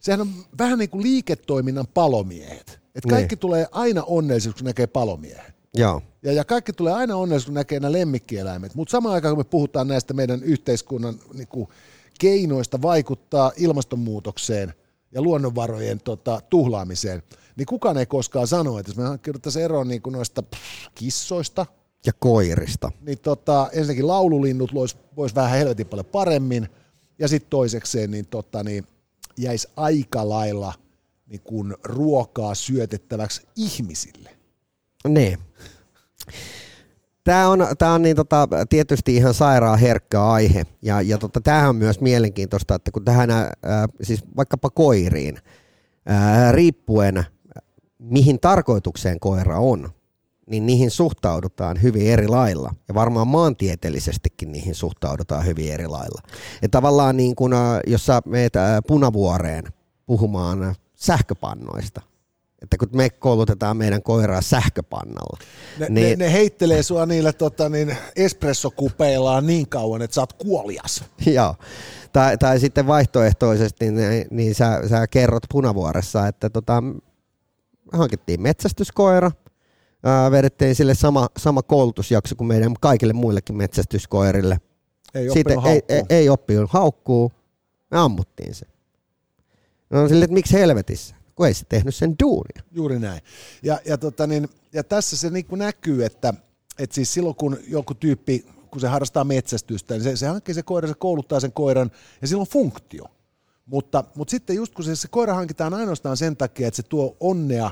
sehän on vähän niin kuin liiketoiminnan palomiehet. Et kaikki Niin. tulee aina onnellisiksi, kun näkee palomiehen. Joo, Ja, ja kaikki tulee aina onnellisiksi, kun näkee nämä lemmikkieläimet. Mutta samaan aikaan, kun me puhutaan näistä meidän yhteiskunnan niin kuin, keinoista vaikuttaa ilmastonmuutokseen ja luonnonvarojen tota, tuhlaamiseen, niin kukaan ei koskaan sano, että jos me hankkiuduttaisiin eroon niin kuin noista pff, kissoista, ja koirista. niin tota, ensinnäkin laululinnut vois, vois vähän helvetin paljon paremmin, ja sitten toisekseen niin, tota, niin jäisi aika lailla niin kuin ruokaa syötettäväksi ihmisille. Niin. Tämä on, tää on niin tota, tietysti ihan sairaan herkkä aihe, ja, ja tota, tämähän on myös mielenkiintoista, että kun tähän, ää, siis vaikkapa koiriin, ää, riippuen mihin tarkoitukseen koira on, niin niihin suhtaudutaan hyvin eri lailla. Ja varmaan maantieteellisestikin niihin suhtaudutaan hyvin eri lailla. Ja tavallaan niin kun, jos sä meet punavuoreen puhumaan sähköpannoista, että kun me koulutetaan meidän koiraa sähköpannalla. Ne, niin, ne, ne heittelee sua niillä tota, niin espressokupeillaan niin kauan, että sä oot kuolias. Joo. Tai, tai sitten vaihtoehtoisesti, niin, niin sä, sä kerrot punavuoressa, että tota, hankittiin metsästyskoira, ää, vedettiin sille sama, sama koulutusjakso kuin meidän kaikille muillekin metsästyskoirille. Ei Siitä ei, ei, ei oppinut haukkuu, me ammuttiin se. No sille, että miksi helvetissä? Kun ei se tehnyt sen duunia. Juuri näin. Ja, ja, tota niin, ja tässä se niin näkyy, että, että siis silloin kun joku tyyppi, kun se harrastaa metsästystä, niin se, se hankkii se koiran, se kouluttaa sen koiran, ja silloin on funktio. Mutta, mutta sitten just kun se, se koira hankitaan ainoastaan sen takia, että se tuo onnea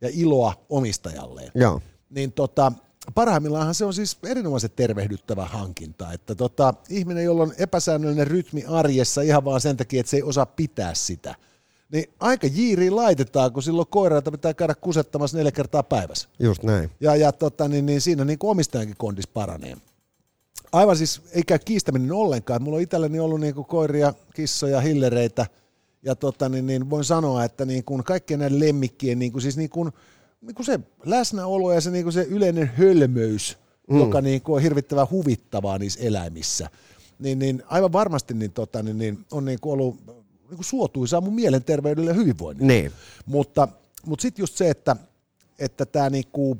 ja iloa omistajalleen, Joo. niin tota, parhaimmillaan se on siis erinomaisen tervehdyttävä hankinta, että tota, ihminen, jolla on epäsäännöllinen rytmi arjessa ihan vaan sen takia, että se ei osaa pitää sitä – niin aika jiiriin laitetaan, kun silloin koiraita pitää käydä kusettamassa neljä kertaa päivässä. Just näin. Ja, ja tota, niin, niin siinä niin kuin omistajankin kondis paranee. Aivan siis ei käy kiistäminen ollenkaan. Mulla on itselleni ollut niin kuin koiria, kissoja, hillereitä, ja tota, niin, niin voin sanoa, että niin kuin kaikkien näiden lemmikkien niin kuin, siis niin kuin, niin kuin se läsnäolo ja se, niin kuin se yleinen hölmöys, mm. joka niin kuin on hirvittävän huvittavaa niissä eläimissä, niin, niin aivan varmasti niin, tota, niin, niin on niin kuin ollut niin kuin suotuisaa mun mielenterveydelle ja hyvinvoinnille. Niin. Mutta, mutta sitten just se, että, että tämä niinku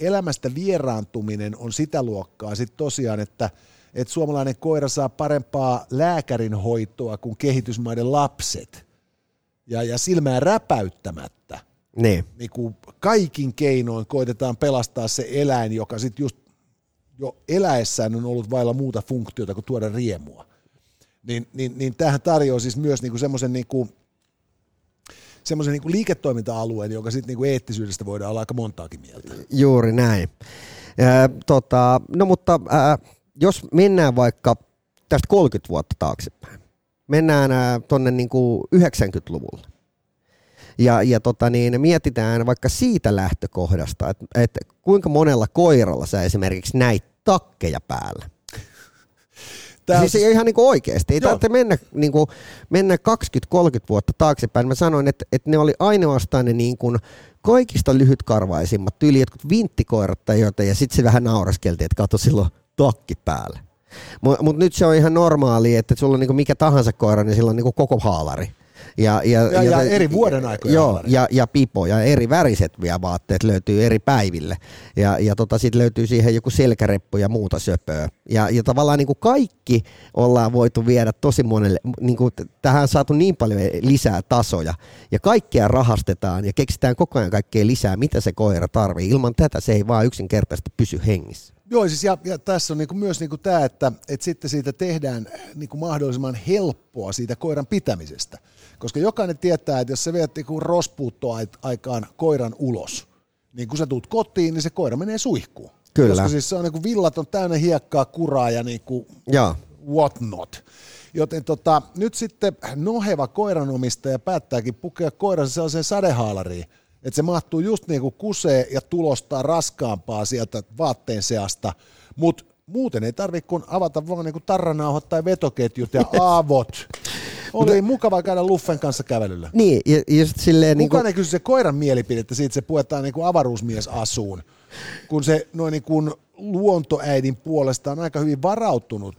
elämästä vieraantuminen on sitä luokkaa sitten tosiaan, että, että suomalainen koira saa parempaa lääkärin hoitoa kuin kehitysmaiden lapset. Ja, ja silmää räpäyttämättä. Niin. Niin kuin kaikin keinoin koitetaan pelastaa se eläin, joka sitten just jo eläessään on ollut vailla muuta funktiota kuin tuoda riemua niin, niin, niin tämähän tarjoaa siis myös niinku semmoisen niinku, semmoisen niinku liiketoiminta-alueen, joka sitten niinku eettisyydestä voidaan olla aika montaakin mieltä. Juuri näin. Ja, tota, no mutta ää, jos mennään vaikka tästä 30 vuotta taaksepäin, mennään tuonne niinku 90-luvulle, ja, ja tota niin, mietitään vaikka siitä lähtökohdasta, että, että kuinka monella koiralla sä esimerkiksi näit takkeja päällä. Tää siis on... ihan niin kuin oikeasti. Ei tarvitse mennä, niin kuin, mennä 20-30 vuotta taaksepäin. Mä sanoin, että, että ne oli ainoastaan ne niin kuin kaikista lyhytkarvaisimmat, tyyli jotkut vinttikoirat tai jotain, ja sitten se vähän nauraskeltiin, että katso silloin takki päällä. Mutta mut nyt se on ihan normaali, että sulla on niin kuin mikä tahansa koira, niin sillä on niin kuin koko haalari. Ja, ja, ja, ja, ja eri vuoden aikoja. Joo, ja, ja pipo ja eri väriset vielä vaatteet löytyy eri päiville. Ja, ja tota, sitten löytyy siihen joku selkäreppu ja muuta söpöä. Ja, ja tavallaan niin kuin kaikki ollaan voitu viedä tosi monelle, niin kuin tähän on saatu niin paljon lisää tasoja. Ja kaikkea rahastetaan ja keksitään koko ajan kaikkea lisää, mitä se koira tarvii. Ilman tätä se ei vaan yksinkertaisesti pysy hengissä. Joo, siis ja, ja tässä on niinku myös niinku tämä, että, että sitten siitä tehdään niinku mahdollisimman helppoa siitä koiran pitämisestä. Koska jokainen tietää, että jos sä viet niinku rospuuttoaikaan koiran ulos, niin kun sä tuut kotiin, niin se koira menee suihkuun. Kyllä. Koska siis se on niinku villat on täynnä hiekkaa, kuraa ja niinku ja. what not. Joten tota, nyt sitten noheva koiranomistaja päättääkin pukea koiransa sellaiseen sadehaalariin, että se mahtuu just niin kuin kusee ja tulostaa raskaampaa sieltä vaatteen seasta, mutta muuten ei tarvitse kun avata vaan niin kuin tarranauhat tai vetoketjut ja aavot. Oli Mutta, mukava käydä Luffen kanssa kävelyllä. Niin, ja just silleen... Kukaan niin kuin... ei kysy se koiran mielipidettä siitä, se puetaan niin kuin avaruusmies asuun, kun se noin niin kuin luontoäidin puolesta on aika hyvin varautunut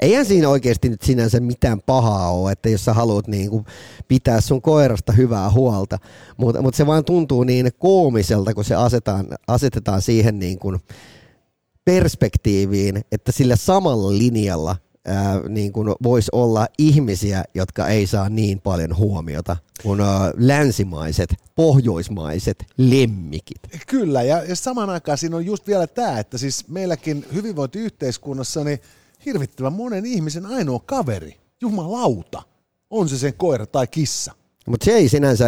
Eihän siinä oikeasti nyt sinänsä mitään pahaa ole, että jos sä haluat niin kuin pitää sun koirasta hyvää huolta, mutta, mutta se vaan tuntuu niin koomiselta, kun se asetetaan, asetetaan siihen niin kuin perspektiiviin, että sillä samalla linjalla ää, niin kuin voisi olla ihmisiä, jotka ei saa niin paljon huomiota kuin ää, länsimaiset, pohjoismaiset lemmikit. Kyllä, ja, ja saman aikaan siinä on just vielä tämä, että siis meilläkin hyvinvointiyhteiskunnassa niin hirvittävän monen ihmisen ainoa kaveri, jumalauta, on se sen koira tai kissa. Mutta se ei sinänsä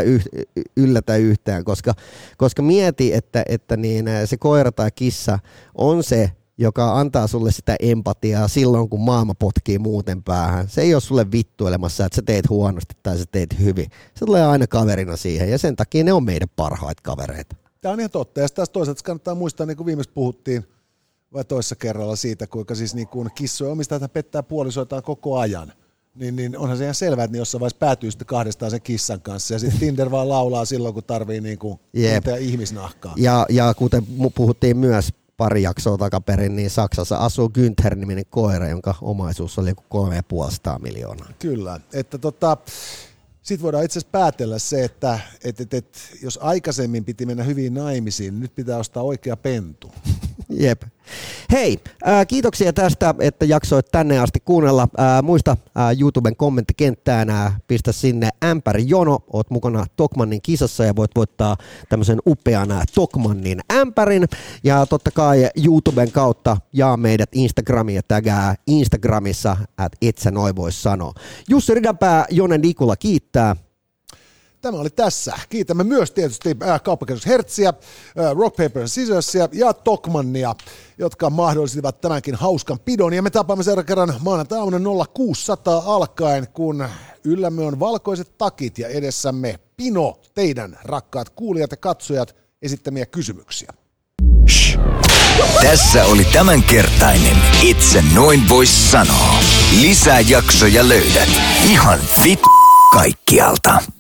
yllätä yhtään, koska, koska mieti, että, että niin se koira tai kissa on se, joka antaa sulle sitä empatiaa silloin, kun maailma potkii muuten päähän. Se ei ole sulle vittuilemassa, että sä teet huonosti tai sä teet hyvin. Se tulee aina kaverina siihen ja sen takia ne on meidän parhaita kavereita. Tämä on ihan totta. Ja taas toisaalta kannattaa muistaa, niin kuin viimeksi puhuttiin, vai toissa kerralla siitä, kuinka siis niin kuin kissoja omistajat pettää puolisoitaan koko ajan. Niin, niin onhan se ihan selvää, että ne jossain vaiheessa päätyy sitten kahdestaan sen kissan kanssa. Ja sitten Tinder vaan laulaa silloin, kun tarvii niin kuin ihmisnahkaa. Ja, ja kuten puhuttiin myös pari jaksoa takaperin, niin Saksassa asuu Günther-niminen koira, jonka omaisuus oli joku 3,5 miljoonaa. Kyllä, että tota, sitten voidaan itse asiassa päätellä se, että et, et, et, jos aikaisemmin piti mennä hyvin naimisiin, niin nyt pitää ostaa oikea pentu. Jep. Hei, äh, kiitoksia tästä, että jaksoit tänne asti kuunnella. Äh, muista äh, YouTuben kommenttikenttään, äh, pistä sinne ämpäri jono, oot mukana Tokmannin kisassa ja voit voittaa tämmöisen upean Tokmannin ämpärin. Ja totta kai YouTuben kautta jaa meidät Instagramiin ja tägää Instagramissa, että et sä noin voi sanoa. Jussi Ridanpää, Jone Nikula kiittää. Tämä oli tässä. Kiitämme myös tietysti äh, kauppakeskus Hertziä, äh, Rock Paper Scissorsia ja Tokmannia, jotka mahdollistivat tämänkin hauskan pidon. Ja me tapaamme seuraavan kerran maanantaina 0600 alkaen, kun yllämme on valkoiset takit ja edessämme Pino, teidän rakkaat kuulijat ja katsojat, esittämiä kysymyksiä. Shh. Tässä oli tämänkertainen Itse noin vois sanoa. Lisää jaksoja löydät ihan vit kaikkialta.